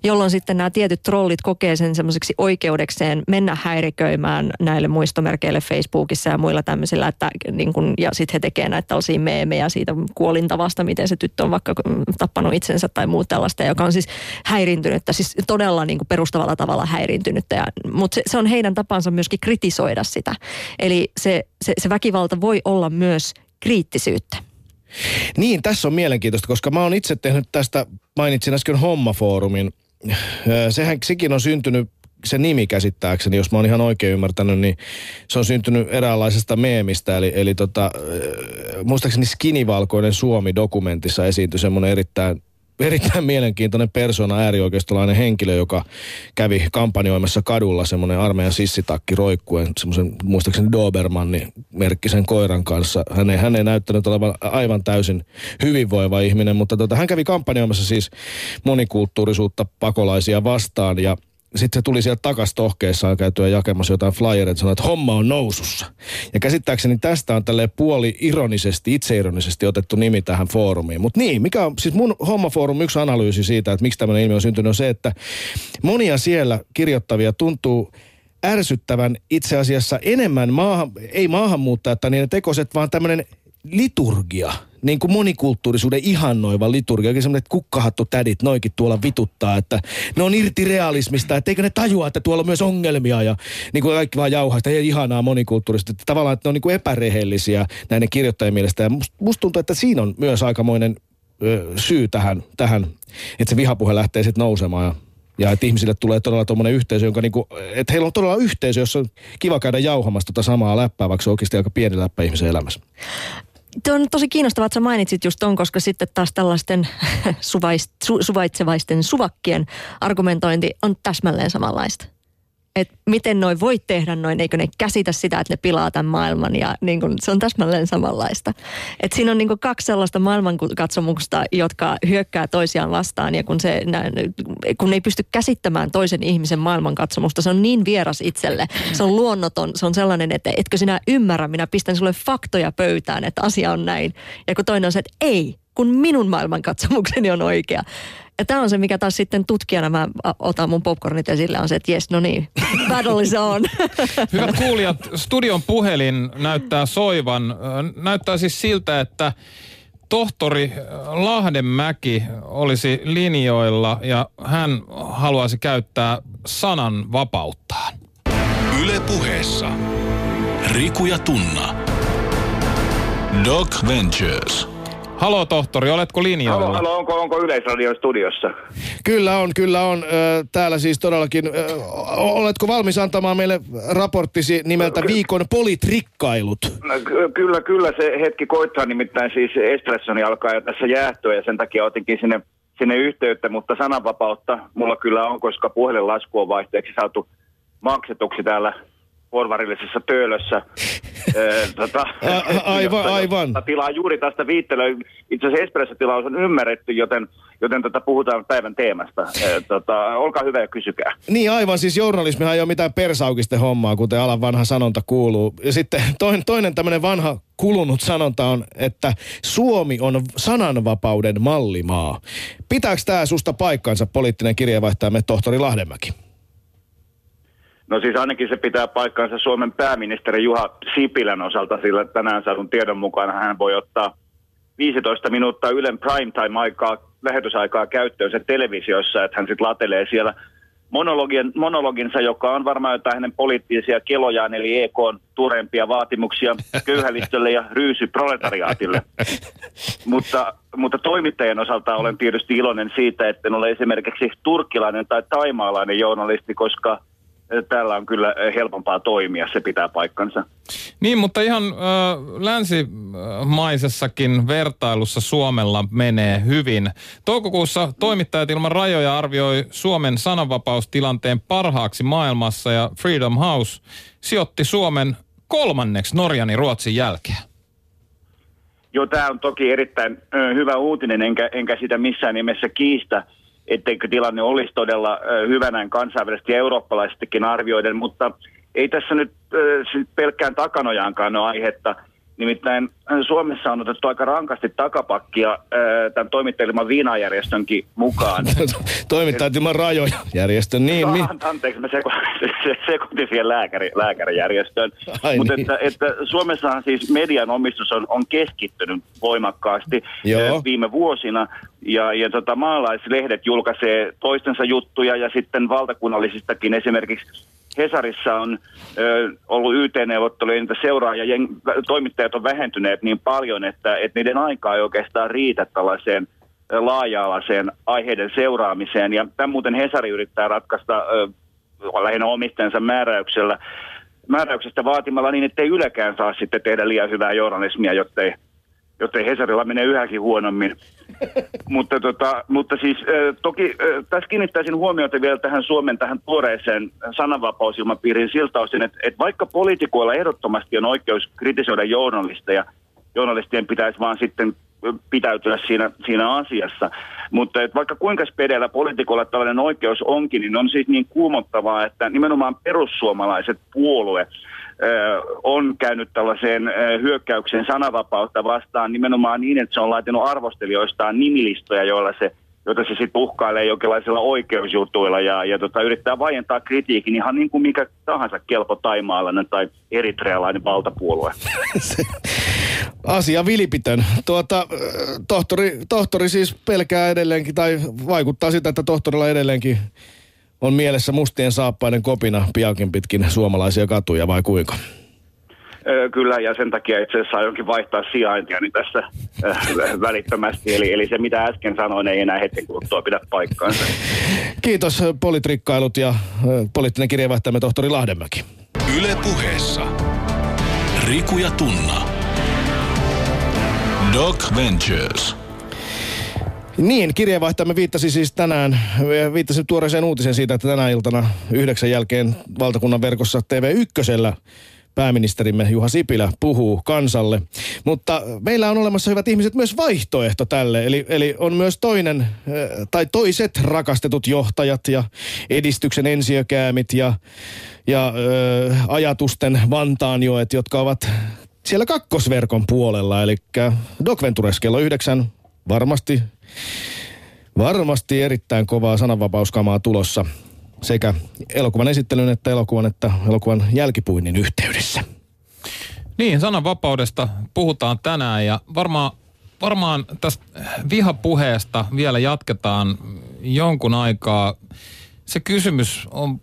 Jolloin sitten nämä tietyt trollit kokee sen semmoiseksi oikeudekseen mennä häiriköimään näille muistomerkeille Facebookissa ja muilla tämmöisillä, että niin kun, ja sitten he tekevät näitä tällaisia meemejä siitä kuolintavasta, miten se tyttö on vaikka tappanut itsensä tai muut tällaista, joka on siis häirintynyttä, siis todella niin kuin perustavalla tavalla häirintynyttä. Ja, mutta se, se on heidän tapansa myöskin kritisoida sitä. Eli se, se, se väkivalta voi olla myös kriittisyyttä. Niin, tässä on mielenkiintoista, koska mä oon itse tehnyt tästä, mainitsin äsken Hommafoorumin. Sehän, sekin on syntynyt se nimi käsittääkseni, jos mä oon ihan oikein ymmärtänyt, niin se on syntynyt eräänlaisesta meemistä. Eli, eli tota, äh, muistaakseni Skinivalkoinen Suomi-dokumentissa esiintyi semmoinen erittäin erittäin mielenkiintoinen persona, äärioikeistolainen henkilö, joka kävi kampanjoimassa kadulla semmoinen armeijan sissitakki roikkuen semmoisen muistaakseni Dobermanni merkkisen koiran kanssa. Hän ei, hän ei näyttänyt olevan aivan täysin hyvinvoiva ihminen, mutta tota, hän kävi kampanjoimassa siis monikulttuurisuutta pakolaisia vastaan ja sitten se tuli sieltä takas tohkeissaan käytyä jakemassa jotain flyereita, sanoi, että homma on nousussa. Ja käsittääkseni tästä on tälle puoli ironisesti, itseironisesti otettu nimi tähän foorumiin. Mutta niin, mikä on, siis mun hommafoorum yksi analyysi siitä, että miksi tämmöinen ilmiö on syntynyt, on se, että monia siellä kirjoittavia tuntuu ärsyttävän itse asiassa enemmän maahan, ei maahanmuuttajat tai niiden tekoset, vaan tämmöinen liturgia, niin kuin monikulttuurisuuden ihannoiva liturgia, oikein semmoinen, että kukkahattu tädit noikin tuolla vituttaa, että ne on irti realismista, että eikö ne tajua, että tuolla on myös ongelmia ja niin kuin kaikki vaan jauhaa sitä ihanaa monikulttuurista, että tavallaan, että ne on niin kuin epärehellisiä näiden kirjoittajien mielestä ja musta must tuntuu, että siinä on myös aikamoinen ö, syy tähän, tähän, että se vihapuhe lähtee sitten nousemaan ja ja että ihmisille tulee todella tuommoinen yhteisö, jonka niinku, että heillä on todella yhteisö, jossa on kiva käydä jauhamassa tota samaa läppää, vaikka se on oikeasti aika pieni läppä ihmisen elämässä. Tuo on tosi kiinnostavaa, että sä mainitsit just ton, koska sitten taas tällaisten suvaitsevaisten suvakkien argumentointi on täsmälleen samanlaista että miten noin voi tehdä noin, eikö ne käsitä sitä, että ne pilaa tämän maailman ja niin kun, se on täsmälleen samanlaista. Et siinä on niin kaksi sellaista maailmankatsomusta, jotka hyökkää toisiaan vastaan ja kun, se, kun ei pysty käsittämään toisen ihmisen maailmankatsomusta, se on niin vieras itselle, se on luonnoton, se on sellainen, että etkö sinä ymmärrä, minä pistän sulle faktoja pöytään, että asia on näin. Ja kun toinen on se, että ei, kun minun maailmankatsomukseni on oikea. Ja tämä on se, mikä taas sitten tutkijana mä otan mun popcornit esille, on se, että jes, no niin, battle is on. Hyvät kuulijat, studion puhelin näyttää soivan. Näyttää siis siltä, että tohtori Lahdenmäki olisi linjoilla ja hän haluaisi käyttää sanan vapauttaan. Yle puheessa. Riku ja Tunna. Doc Ventures. Halo tohtori, oletko linjoilla? Halo, halo onko, onko Yleisradion studiossa? Kyllä on, kyllä on. Täällä siis todellakin. Oletko valmis antamaan meille raporttisi nimeltä Ky- Viikon politrikkailut? Kyllä, kyllä se hetki koittaa, nimittäin siis Espressoni alkaa jo tässä jäähtyä ja sen takia otinkin sinne, sinne yhteyttä, mutta sananvapautta mulla kyllä on, koska puhelinlasku on vaihteeksi saatu maksetuksi täällä porvarillisessa töölössä. tota, A, aivan, aivan. Tilaa juuri tästä viittelyä. Itse asiassa Espresso-tilaus on ymmärretty, joten, joten tota, puhutaan päivän teemasta. tota, olkaa hyvä ja kysykää. Niin aivan, siis journalismihan ei ole mitään persaukisten hommaa, kuten alan vanha sanonta kuuluu. Ja sitten toinen, toinen tämmöinen vanha kulunut sanonta on, että Suomi on sananvapauden mallimaa. Pitääkö tämä susta paikkansa poliittinen kirjeenvaihtajamme tohtori Lahdenmäki? No siis ainakin se pitää paikkaansa Suomen pääministeri Juha Sipilän osalta, sillä tänään saadun tiedon mukaan hän voi ottaa 15 minuuttia Ylen primetime-aikaa, lähetysaikaa käyttöön se televisiossa, että hän sitten latelee siellä monologin, monologinsa, joka on varmaan jotain hänen poliittisia kelojaan, eli EK on turempia vaatimuksia köyhälistölle ja ryysy proletariaatille. mutta, mutta toimittajien osalta olen tietysti iloinen siitä, että en ole esimerkiksi turkkilainen tai taimaalainen journalisti, koska – täällä on kyllä helpompaa toimia, se pitää paikkansa. Niin, mutta ihan äh, länsimaisessakin vertailussa Suomella menee hyvin. Toukokuussa toimittajat ilman rajoja arvioi Suomen sananvapaustilanteen parhaaksi maailmassa ja Freedom House sijoitti Suomen kolmanneksi Norjan ja Ruotsin jälkeen. Joo, tämä on toki erittäin ö, hyvä uutinen, enkä, enkä sitä missään nimessä kiistä etteikö tilanne olisi todella hyvänä kansainvälisesti ja eurooppalaisestikin arvioiden, mutta ei tässä nyt pelkkään takanojaankaan ole aihetta – Nimittäin äh, Suomessa on otettu aika rankasti takapakkia äh, tämän toimittajilman viinajärjestönkin mukaan. Toimittajat ilman rajoja järjestön, niin. Mi- anteeksi, mä sekoitin siihen lääkäri, lääkärijärjestöön. Mutta niin. että, että Suomessahan siis median omistus on, on keskittynyt voimakkaasti Joo. Äh, viime vuosina. Ja, ja tota, maalaislehdet julkaisee toistensa juttuja ja sitten valtakunnallisistakin esimerkiksi Hesarissa on ö, ollut YT-neuvotteluja, niitä seuraajia, toimittajat on vähentyneet niin paljon, että, että niiden aikaa ei oikeastaan riitä tällaiseen laaja-alaiseen aiheiden seuraamiseen. Ja tämän muuten Hesari yrittää ratkaista ö, lähinnä omistajansa määräyksellä, määräyksestä vaatimalla niin, että ei Ylekään saa sitten tehdä liian hyvää journalismia, jotta ei joten Hesarilla menee yhäkin huonommin. mutta, tota, mutta siis äh, toki äh, tässä kiinnittäisin huomiota vielä tähän Suomen tähän tuoreeseen sananvapausilmapiiriin siltä osin, että, että vaikka poliitikoilla ehdottomasti on oikeus kritisoida journalisteja, journalistien pitäisi vaan sitten pitäytyä siinä, siinä asiassa. Mutta että vaikka kuinka spedellä poliitikolla tällainen oikeus onkin, niin on siis niin kuumottavaa, että nimenomaan perussuomalaiset puolue on käynyt tällaiseen hyökkäykseen sananvapautta vastaan nimenomaan niin, että se on laitanut arvostelijoistaan nimilistoja, joilla se joita se sitten uhkailee jonkinlaisilla oikeusjutuilla ja, ja tota, yrittää vaientaa kritiikin ihan niin kuin mikä tahansa kelpo taimaalainen tai eritrealainen valtapuolue. Asia vilipitön. Tuota, tohtori, tohtori siis pelkää edelleenkin, tai vaikuttaa sitä, että tohtorilla edelleenkin on mielessä mustien saappaiden kopina piakin pitkin suomalaisia katuja vai kuinka? Kyllä, ja sen takia itse asiassa aionkin vaihtaa sijaintia niin tässä äh, välittömästi. Eli, eli se, mitä äsken sanoin, ei enää hetken kuluttua pidä paikkaansa. Kiitos politrikkailut ja äh, poliittinen kirjeenvaihtajamme tohtori Lahdenmäki. Yle puheessa. Riku ja Tunna. Doc Ventures. Niin, kirjeenvaihtajamme viittasi siis tänään, viittasi tuoreeseen uutisen siitä, että tänä iltana yhdeksän jälkeen valtakunnan verkossa TV1 pääministerimme Juha Sipilä puhuu kansalle. Mutta meillä on olemassa hyvät ihmiset myös vaihtoehto tälle. Eli, eli on myös toinen eh, tai toiset rakastetut johtajat ja edistyksen ensiökäämit ja, ja ö, eh, ajatusten vantaanjoet, jotka ovat siellä kakkosverkon puolella. Eli Doc Ventures kello yhdeksän varmasti, varmasti erittäin kovaa sananvapauskamaa tulossa sekä elokuvan esittelyn että elokuvan että elokuvan jälkipuinnin yhteydessä. Niin, sananvapaudesta puhutaan tänään ja varmaan, varmaan tästä vihapuheesta vielä jatketaan jonkun aikaa. Se kysymys on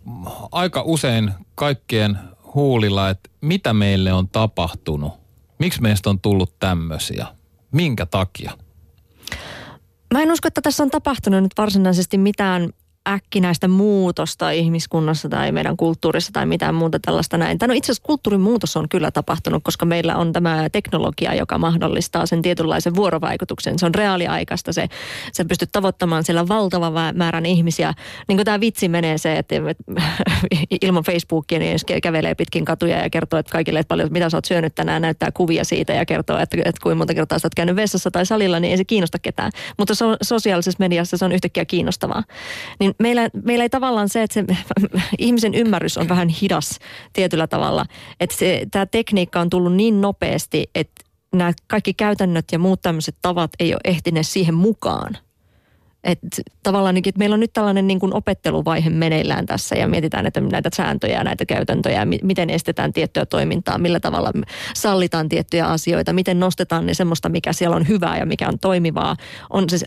aika usein kaikkien huulilla, että mitä meille on tapahtunut? Miksi meistä on tullut tämmöisiä? Minkä takia? Mä en usko, että tässä on tapahtunut nyt varsinaisesti mitään äkkinäistä muutosta ihmiskunnassa tai meidän kulttuurissa tai mitään muuta tällaista näin. Tämä no itse asiassa kulttuurin muutos on kyllä tapahtunut, koska meillä on tämä teknologia, joka mahdollistaa sen tietynlaisen vuorovaikutuksen. Se on reaaliaikaista, se, se pystyt tavoittamaan siellä valtavan määrän ihmisiä. Niin kuin tämä vitsi menee se, että ilman Facebookia niin kävelee pitkin katuja ja kertoo että kaikille, että paljon mitä sä oot syönyt tänään, näyttää kuvia siitä ja kertoo, että, että kuinka monta kertaa sä oot käynyt vessassa tai salilla, niin ei se kiinnosta ketään. Mutta so, sosiaalisessa mediassa se on yhtäkkiä kiinnostavaa. Niin niin meillä, meillä ei tavallaan se, että se ihmisen ymmärrys on vähän hidas tietyllä tavalla. Että se, tämä tekniikka on tullut niin nopeasti, että nämä kaikki käytännöt ja muut tämmöiset tavat ei ole ehtineet siihen mukaan. Et tavallaan että meillä on nyt tällainen niin kuin opetteluvaihe meneillään tässä ja mietitään että näitä sääntöjä ja näitä käytäntöjä, miten estetään tiettyä toimintaa, millä tavalla sallitaan tiettyjä asioita, miten nostetaan ne semmoista, mikä siellä on hyvää ja mikä on toimivaa. On se,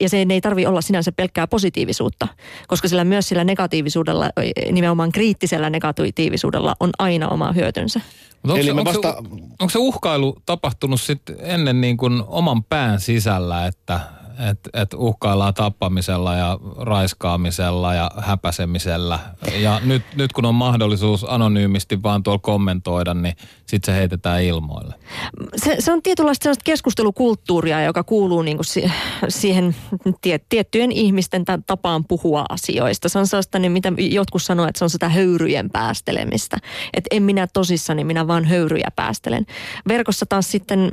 ja se ei tarvi olla sinänsä pelkkää positiivisuutta, koska sillä myös sillä negatiivisuudella, nimenomaan kriittisellä negatiivisuudella on aina oma hyötynsä. Onko, Eli se, onko, vasta... se, onko se uhkailu tapahtunut sitten ennen niin kuin oman pään sisällä, että että et uhkaillaan tappamisella ja raiskaamisella ja häpäsemisellä. Ja nyt, nyt kun on mahdollisuus anonyymisti vaan tuolla kommentoida, niin sitten se heitetään ilmoille. Se, se on tietynlaista sellaista keskustelukulttuuria, joka kuuluu niinku si, siihen tie, tiettyjen ihmisten tapaan puhua asioista. Se on sellaista, niin mitä jotkut sanoo, että se on sitä höyryjen päästelemistä. Että en minä tosissani, minä vaan höyryjä päästelen. Verkossa taas sitten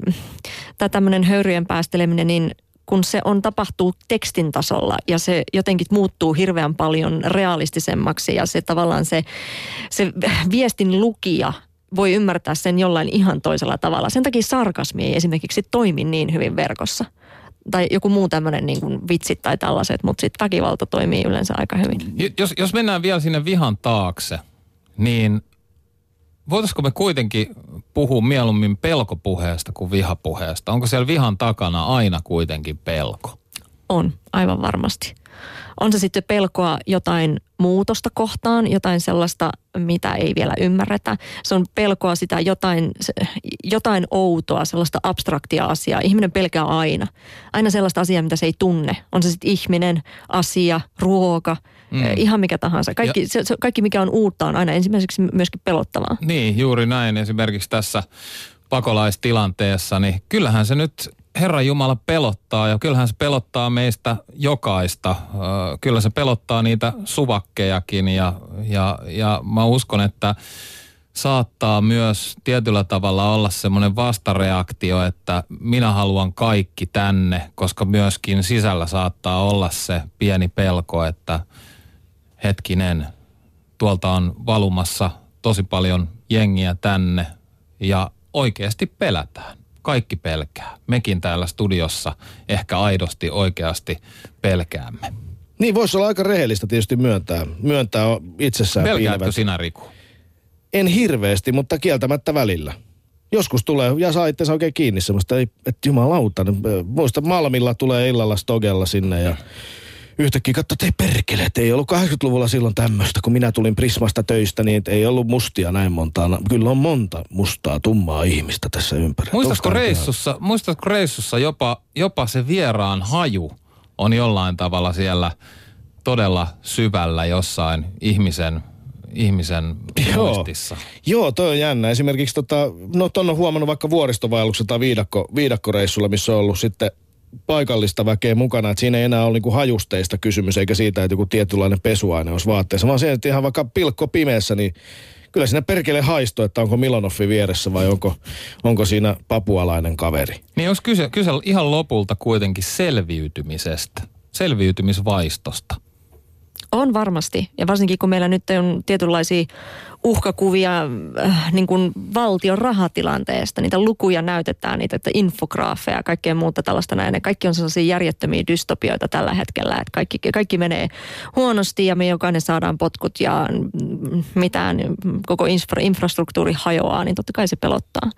tämä tämmöinen höyryjen päästeleminen, niin kun se on tapahtuu tekstin tasolla ja se jotenkin muuttuu hirveän paljon realistisemmaksi ja se tavallaan se, se viestin lukija voi ymmärtää sen jollain ihan toisella tavalla. Sen takia sarkasmi ei esimerkiksi toimi niin hyvin verkossa. Tai joku muu tämmöinen niin kuin vitsit tai tällaiset, mutta sitten väkivalta toimii yleensä aika hyvin. Jos, jos mennään vielä sinne vihan taakse, niin voitaisiko me kuitenkin puhua mieluummin pelkopuheesta kuin vihapuheesta? Onko siellä vihan takana aina kuitenkin pelko? On, aivan varmasti. On se sitten pelkoa jotain muutosta kohtaan, jotain sellaista, mitä ei vielä ymmärretä. Se on pelkoa sitä jotain, jotain outoa, sellaista abstraktia asiaa. Ihminen pelkää aina. Aina sellaista asiaa, mitä se ei tunne. On se sitten ihminen, asia, ruoka, mm. Eh, ihan mikä tahansa. Kaikki, ja, se, se, kaikki, mikä on uutta, on aina ensimmäiseksi myöskin pelottavaa. Niin, juuri näin. Esimerkiksi tässä pakolaistilanteessa, niin kyllähän se nyt Herra Jumala pelottaa ja kyllähän se pelottaa meistä jokaista. Kyllä se pelottaa niitä suvakkejakin ja, ja, ja mä uskon, että saattaa myös tietyllä tavalla olla semmoinen vastareaktio, että minä haluan kaikki tänne, koska myöskin sisällä saattaa olla se pieni pelko, että hetkinen, tuolta on valumassa tosi paljon jengiä tänne ja oikeasti pelätään kaikki pelkää. Mekin täällä studiossa ehkä aidosti oikeasti pelkäämme. Niin, voisi olla aika rehellistä tietysti myöntää, myöntää itsessään Pelkäätkö piilevät. sinä, Riku? En hirveästi, mutta kieltämättä välillä. Joskus tulee, ja saa itse oikein kiinni semmoista, että jumalauta, muista Malmilla tulee illalla Stogella sinne ja yhtäkkiä katso, että ei perkele, että ei ollut 80-luvulla silloin tämmöistä, kun minä tulin Prismasta töistä, niin ei ollut mustia näin montaa. Kyllä on monta mustaa, tummaa ihmistä tässä ympärillä. Muistatko reissussa, muistatko reissussa jopa, jopa se vieraan haju on jollain tavalla siellä todella syvällä jossain ihmisen ihmisen Joo. muistissa. Joo, toi on jännä. Esimerkiksi tota, no ton on huomannut vaikka vuoristovaelluksella tai viidakko, viidakkoreissulla, missä on ollut sitten paikallista väkeä mukana, että siinä ei enää ole niinku hajusteista kysymys, eikä siitä, että joku tietynlainen pesuaine olisi vaatteessa, vaan se, että ihan vaikka pilkko pimeässä, niin kyllä siinä perkele haisto, että onko Milonoffi vieressä vai onko, onko siinä papualainen kaveri. Niin olisi kyse, kyse ihan lopulta kuitenkin selviytymisestä, selviytymisvaistosta. On varmasti. Ja varsinkin kun meillä nyt on tietynlaisia uhkakuvia äh, niin kuin valtion rahatilanteesta. Niitä lukuja näytetään, niitä että infograafeja ja kaikkea muuta tällaista näin. Ne kaikki on sellaisia järjettömiä dystopioita tällä hetkellä, että kaikki, kaikki menee huonosti ja me jokainen saadaan potkut ja mitään, koko infra, infrastruktuuri hajoaa, niin totta kai se pelottaa.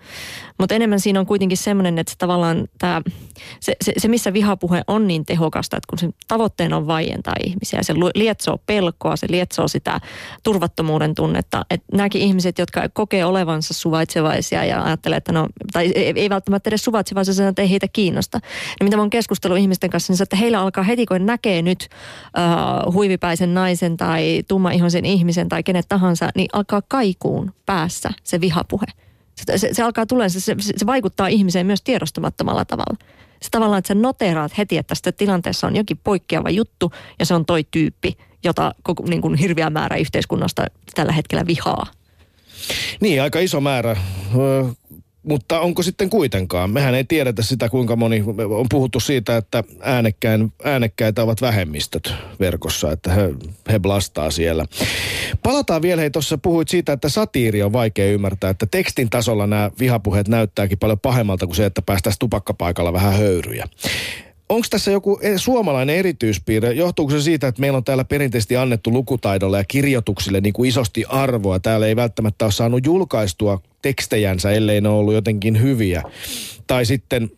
Mutta enemmän siinä on kuitenkin semmoinen, että tavallaan tämä, se, se, se, missä vihapuhe on niin tehokasta, että kun sen tavoitteena on vaientaa ihmisiä, se lietsoo pelkoa, se lietsoo sitä turvattomuuden tunnetta, että nämäkin ihmiset, jotka kokee olevansa suvaitsevaisia ja ajattelee, että no, tai ei, ei välttämättä edes suvaitsevaisia, että ei heitä kiinnosta. Ja mitä mä oon keskustellut ihmisten kanssa, niin että heillä alkaa heti, kun näkee nyt uh, huivipäisen naisen tai tummaihoisen ihmisen tai kenet tahansa, niin alkaa kaikuun päässä se vihapuhe. Se, se, se alkaa tulee, se, se, se vaikuttaa ihmiseen myös tiedostamattomalla tavalla. Se tavallaan, että sä noteraat heti, että tässä tilanteessa on jokin poikkeava juttu ja se on toi tyyppi – jota koko, niin kuin hirveä määrä yhteiskunnasta tällä hetkellä vihaa. Niin, aika iso määrä. Mutta onko sitten kuitenkaan? Mehän ei tiedetä sitä, kuinka moni, on puhuttu siitä, että äänekkäin, äänekkäitä ovat vähemmistöt verkossa, että he, he blastaa siellä. Palataan vielä, hei tuossa puhuit siitä, että satiiri on vaikea ymmärtää, että tekstin tasolla nämä vihapuheet näyttääkin paljon pahemmalta kuin se, että päästäisiin tupakkapaikalla vähän höyryjä. Onko tässä joku e- suomalainen erityispiirre? Johtuuko se siitä, että meillä on täällä perinteisesti annettu lukutaidolle ja kirjoituksille niin kuin isosti arvoa? Täällä ei välttämättä ole saanut julkaistua tekstejänsä, ellei ne ole ollut jotenkin hyviä. Tai sitten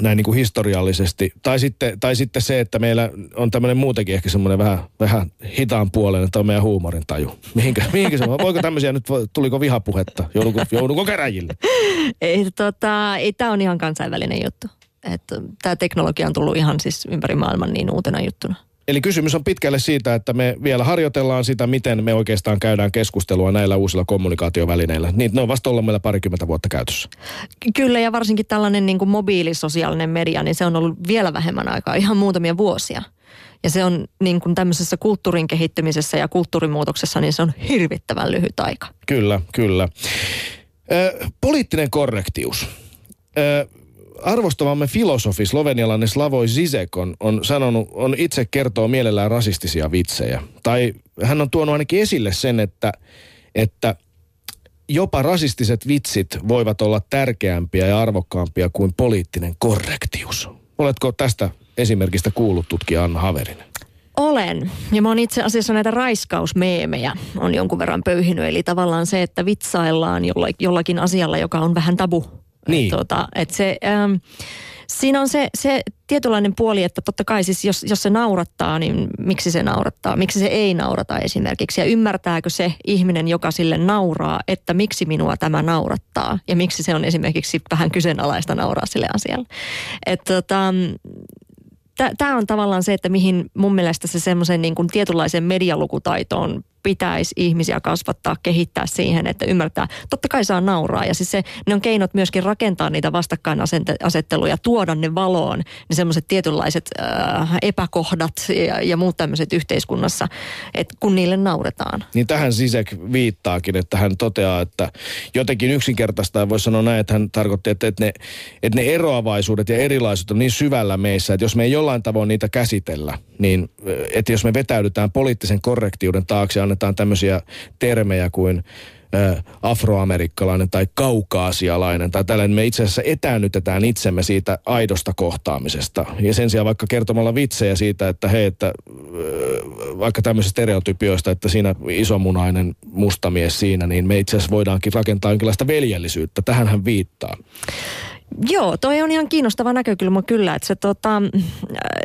näin niin kuin historiallisesti. Tai sitten, tai sitten se, että meillä on tämmöinen muutenkin ehkä semmoinen vähän, vähän hitaan puolen, että on meidän huumorin taju. Mihinkä, mihinkä se Voiko tämmöisiä nyt, tuliko vihapuhetta? Joudunko, joudunko käräjille? Ei, tota, ei tämä on ihan kansainvälinen juttu. Tämä teknologia on tullut ihan siis ympäri maailman niin uutena juttuna. Eli kysymys on pitkälle siitä, että me vielä harjoitellaan sitä, miten me oikeastaan käydään keskustelua näillä uusilla kommunikaatiovälineillä. Niin ne on vasta ollut meillä parikymmentä vuotta käytössä. Kyllä ja varsinkin tällainen niin kuin mobiilisosiaalinen media, niin se on ollut vielä vähemmän aikaa, ihan muutamia vuosia. Ja se on niin kuin tämmöisessä kulttuurin kehittymisessä ja kulttuurimuutoksessa, niin se on hirvittävän lyhyt aika. Kyllä, kyllä. Ö, poliittinen korrektius. Ö, arvostamamme filosofi slovenialainen Slavoj Zizek on, on sanonut, on itse kertoo mielellään rasistisia vitsejä. Tai hän on tuonut ainakin esille sen, että, että jopa rasistiset vitsit voivat olla tärkeämpiä ja arvokkaampia kuin poliittinen korrektius. Oletko tästä esimerkistä kuullut tutkija Anna Haverinen? Olen. Ja mä oon itse asiassa näitä raiskausmeemejä on jonkun verran pöyhinyt. Eli tavallaan se, että vitsaillaan jollakin asialla, joka on vähän tabu niin. Tuota, et se, ähm, siinä on se, se tietynlainen puoli, että totta kai siis jos, jos se naurattaa, niin miksi se naurattaa? Miksi se ei naurata esimerkiksi? Ja ymmärtääkö se ihminen, joka sille nauraa, että miksi minua tämä naurattaa? Ja miksi se on esimerkiksi vähän kyseenalaista nauraa sille asialle? Että tota, tämä on tavallaan se, että mihin mun mielestä se semmoisen niin kuin tietynlaisen medialukutaitoon pitäisi ihmisiä kasvattaa, kehittää siihen, että ymmärtää. Totta kai saa nauraa ja siis se, ne on keinot myöskin rakentaa niitä vastakkainasetteluja, tuoda ne valoon, ne semmoiset tietynlaiset äh, epäkohdat ja, ja muut tämmöiset yhteiskunnassa, että kun niille nauretaan. Niin tähän Sisek viittaakin, että hän toteaa, että jotenkin yksinkertaista voi sanoa näin, että hän tarkoitti, että, että, ne, että ne eroavaisuudet ja erilaisuudet on niin syvällä meissä, että jos me ei jollain tavoin niitä käsitellä, niin että jos me vetäydytään poliittisen korrektiuden taakse ja annetaan tämmöisiä termejä kuin afroamerikkalainen tai kaukaasialainen tai tällainen. Me itse asiassa etäännytetään itsemme siitä aidosta kohtaamisesta. Ja sen sijaan vaikka kertomalla vitsejä siitä, että hei, että vaikka tämmöisestä stereotypioista, että siinä isomunainen mustamies siinä, niin me itse asiassa voidaankin rakentaa jonkinlaista veljellisyyttä. Tähän hän viittaa. Joo, toi on ihan kiinnostava näkökulma kyllä, että se tota,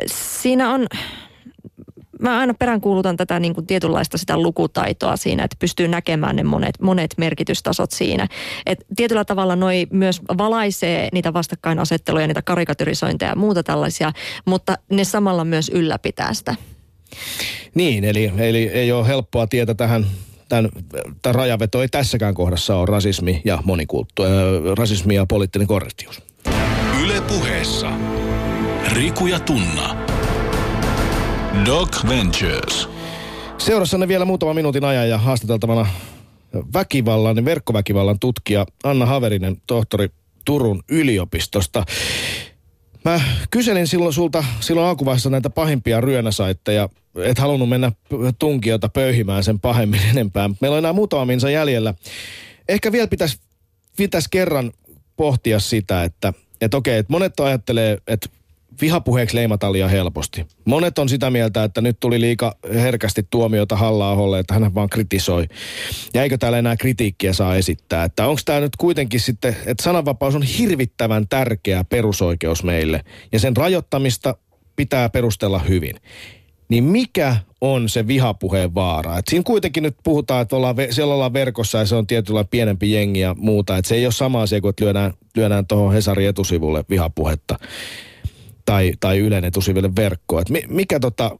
siinä on mä aina peräänkuulutan tätä niin kuin tietynlaista sitä lukutaitoa siinä, että pystyy näkemään ne monet, monet merkitystasot siinä. Et tietyllä tavalla noi myös valaisee niitä vastakkainasetteluja, niitä karikatyrisointeja ja muuta tällaisia, mutta ne samalla myös ylläpitää sitä. Niin, eli, eli ei ole helppoa tietä tähän tämän, tämän rajaveto ei tässäkään kohdassa ole rasismi ja monikulttu, äh, rasismi ja poliittinen korrektius. Yle puheessa. Riku ja Tunna. Doc Ventures. Seurassanne vielä muutama minuutin ajan ja haastateltavana väkivallan, verkkoväkivallan tutkija Anna Haverinen, tohtori Turun yliopistosta. Mä kyselin silloin sulta silloin alkuvaiheessa näitä pahimpia ryönäsaitteja. Et halunnut mennä tunkiota pöyhimään sen pahemmin enempää. Meillä on enää muutama minsa jäljellä. Ehkä vielä pitäisi pitäis kerran pohtia sitä, että et okei, että monet ajattelee, että vihapuheeksi leimataan liian helposti. Monet on sitä mieltä, että nyt tuli liika herkästi tuomiota halla että hän vaan kritisoi. Ja eikö täällä enää kritiikkiä saa esittää? Että onko tämä nyt kuitenkin sitten, että sananvapaus on hirvittävän tärkeä perusoikeus meille. Ja sen rajoittamista pitää perustella hyvin. Niin mikä on se vihapuheen vaara? Et siinä kuitenkin nyt puhutaan, että ollaan, siellä ollaan verkossa ja se on tietyllä pienempi jengi ja muuta. Että se ei ole sama asia kuin, että lyödään, lyödään tuohon Hesarin etusivulle vihapuhetta tai, tai Ylen etusiville verkkoon. mikä, tota,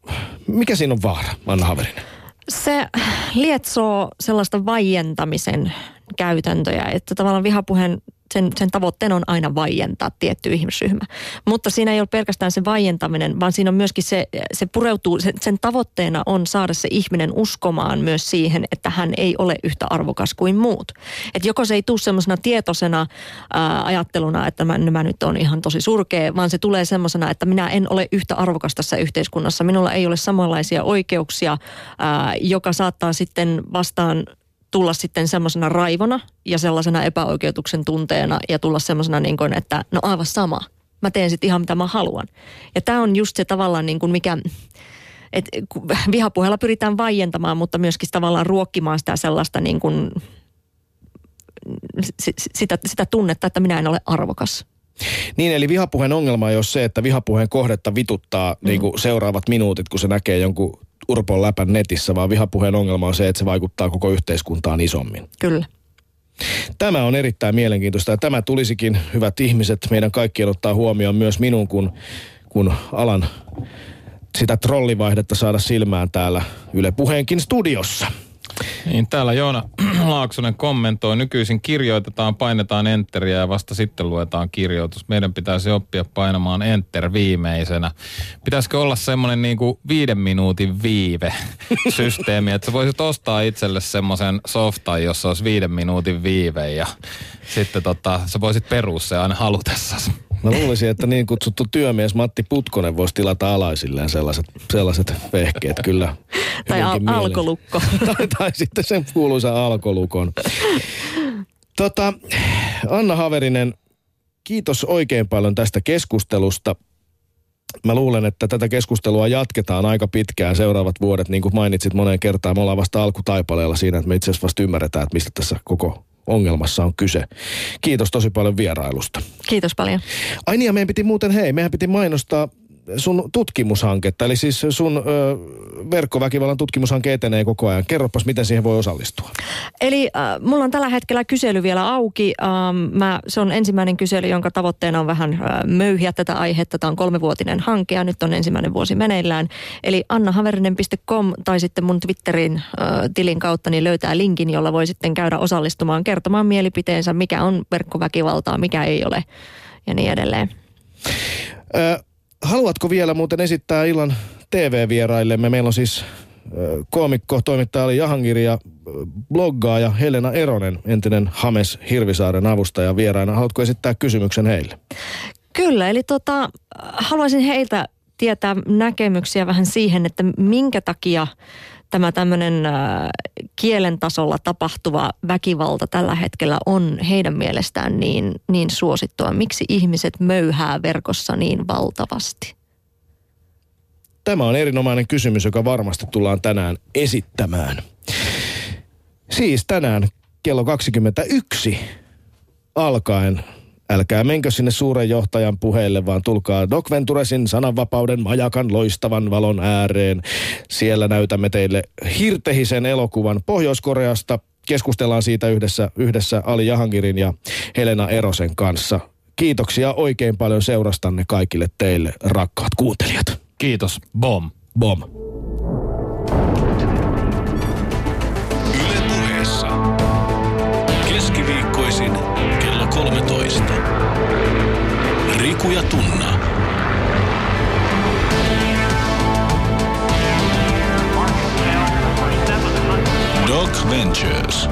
mikä siinä on vaara, Anna Haverinen? Se lietsoo sellaista vaientamisen käytäntöjä, että tavallaan vihapuheen sen, sen tavoitteena on aina vaientaa tietty ihmisryhmä. Mutta siinä ei ole pelkästään se vaientaminen, vaan siinä on myöskin se, se pureutuu, sen, sen tavoitteena on saada se ihminen uskomaan myös siihen, että hän ei ole yhtä arvokas kuin muut. Että joko se ei tule semmoisena tietoisena ää, ajatteluna, että mä, mä nyt on ihan tosi surkea, vaan se tulee semmoisena, että minä en ole yhtä arvokas tässä yhteiskunnassa. Minulla ei ole samanlaisia oikeuksia, ää, joka saattaa sitten vastaan tulla sitten semmoisena raivona ja sellaisena epäoikeutuksen tunteena ja tulla semmoisena niin kuin, että no aivan sama. mä teen sitten ihan mitä mä haluan. Ja tämä on just se tavallaan niin kuin mikä, et vihapuheella pyritään vaientamaan, mutta myöskin tavallaan ruokkimaan sitä sellaista niin kuin, sitä, sitä tunnetta, että minä en ole arvokas. Niin, eli vihapuheen ongelma ei ole se, että vihapuheen kohdetta vituttaa mm. niin kuin seuraavat minuutit, kun se näkee jonkun urpon läpän netissä, vaan vihapuheen ongelma on se, että se vaikuttaa koko yhteiskuntaan isommin. Kyllä. Tämä on erittäin mielenkiintoista ja tämä tulisikin, hyvät ihmiset, meidän kaikkien ottaa huomioon myös minun, kun, kun alan sitä trollivaihdetta saada silmään täällä Yle Puheenkin studiossa. Niin, täällä Joona Laaksonen kommentoi, nykyisin kirjoitetaan, painetaan enteriä ja vasta sitten luetaan kirjoitus. Meidän pitäisi oppia painamaan enter viimeisenä. Pitäisikö olla semmoinen niin kuin viiden minuutin viive systeemi, että sä voisit ostaa itselle semmoisen softan, jossa olisi viiden minuutin viive ja sitten tota, sä voisit perua se aina halutessasi. Mä luulisin, että niin kutsuttu työmies Matti Putkonen voisi tilata alaisilleen sellaiset, sellaiset vehkeet kyllä. tai al- alkolukko. tai, tai sitten sen kuuluisa alkolukon. Tota, Anna Haverinen, kiitos oikein paljon tästä keskustelusta. Mä luulen, että tätä keskustelua jatketaan aika pitkään seuraavat vuodet, niin kuin mainitsit moneen kertaan. Me ollaan vasta alkutaipaleella siinä, että me itse asiassa vasta ymmärretään, että mistä tässä koko ongelmassa on kyse. Kiitos tosi paljon vierailusta. Kiitos paljon. Ai niin, ja meidän piti muuten, hei, meidän piti mainostaa sun tutkimushanketta, eli siis sun ö, verkkoväkivallan tutkimushanke etenee koko ajan. Kerropas, miten siihen voi osallistua. Eli äh, mulla on tällä hetkellä kysely vielä auki. Ähm, mä, se on ensimmäinen kysely, jonka tavoitteena on vähän äh, möyhiä tätä aihetta. Tämä on kolmevuotinen hanke ja nyt on ensimmäinen vuosi meneillään. Eli annahaverinen.com tai sitten mun Twitterin äh, tilin kautta niin löytää linkin, jolla voi sitten käydä osallistumaan, kertomaan mielipiteensä, mikä on verkkoväkivaltaa, mikä ei ole ja niin edelleen. Ö, Haluatko vielä muuten esittää illan TV-vieraillemme? Meillä on siis koomikko, toimittaja Ali Jahangiri ja bloggaaja Helena Eronen, entinen Hames Hirvisaaren avustaja vieraana. Haluatko esittää kysymyksen heille? Kyllä, eli tota, haluaisin heiltä tietää näkemyksiä vähän siihen, että minkä takia tämä tämmöinen äh, kielen tasolla tapahtuva väkivalta tällä hetkellä on heidän mielestään niin, niin suosittua? Miksi ihmiset möyhää verkossa niin valtavasti? Tämä on erinomainen kysymys, joka varmasti tullaan tänään esittämään. Siis tänään kello 21 alkaen Älkää menkö sinne suuren johtajan puheille, vaan tulkaa Doc Venturesin sananvapauden majakan loistavan valon ääreen. Siellä näytämme teille hirtehisen elokuvan Pohjois-Koreasta. Keskustellaan siitä yhdessä, yhdessä Ali Jahangirin ja Helena Erosen kanssa. Kiitoksia oikein paljon seurastanne kaikille teille, rakkaat kuuntelijat. Kiitos. Bom. Bom. Keskiviikkoisin kello 13. Riku ja Tunna. Doc Ventures.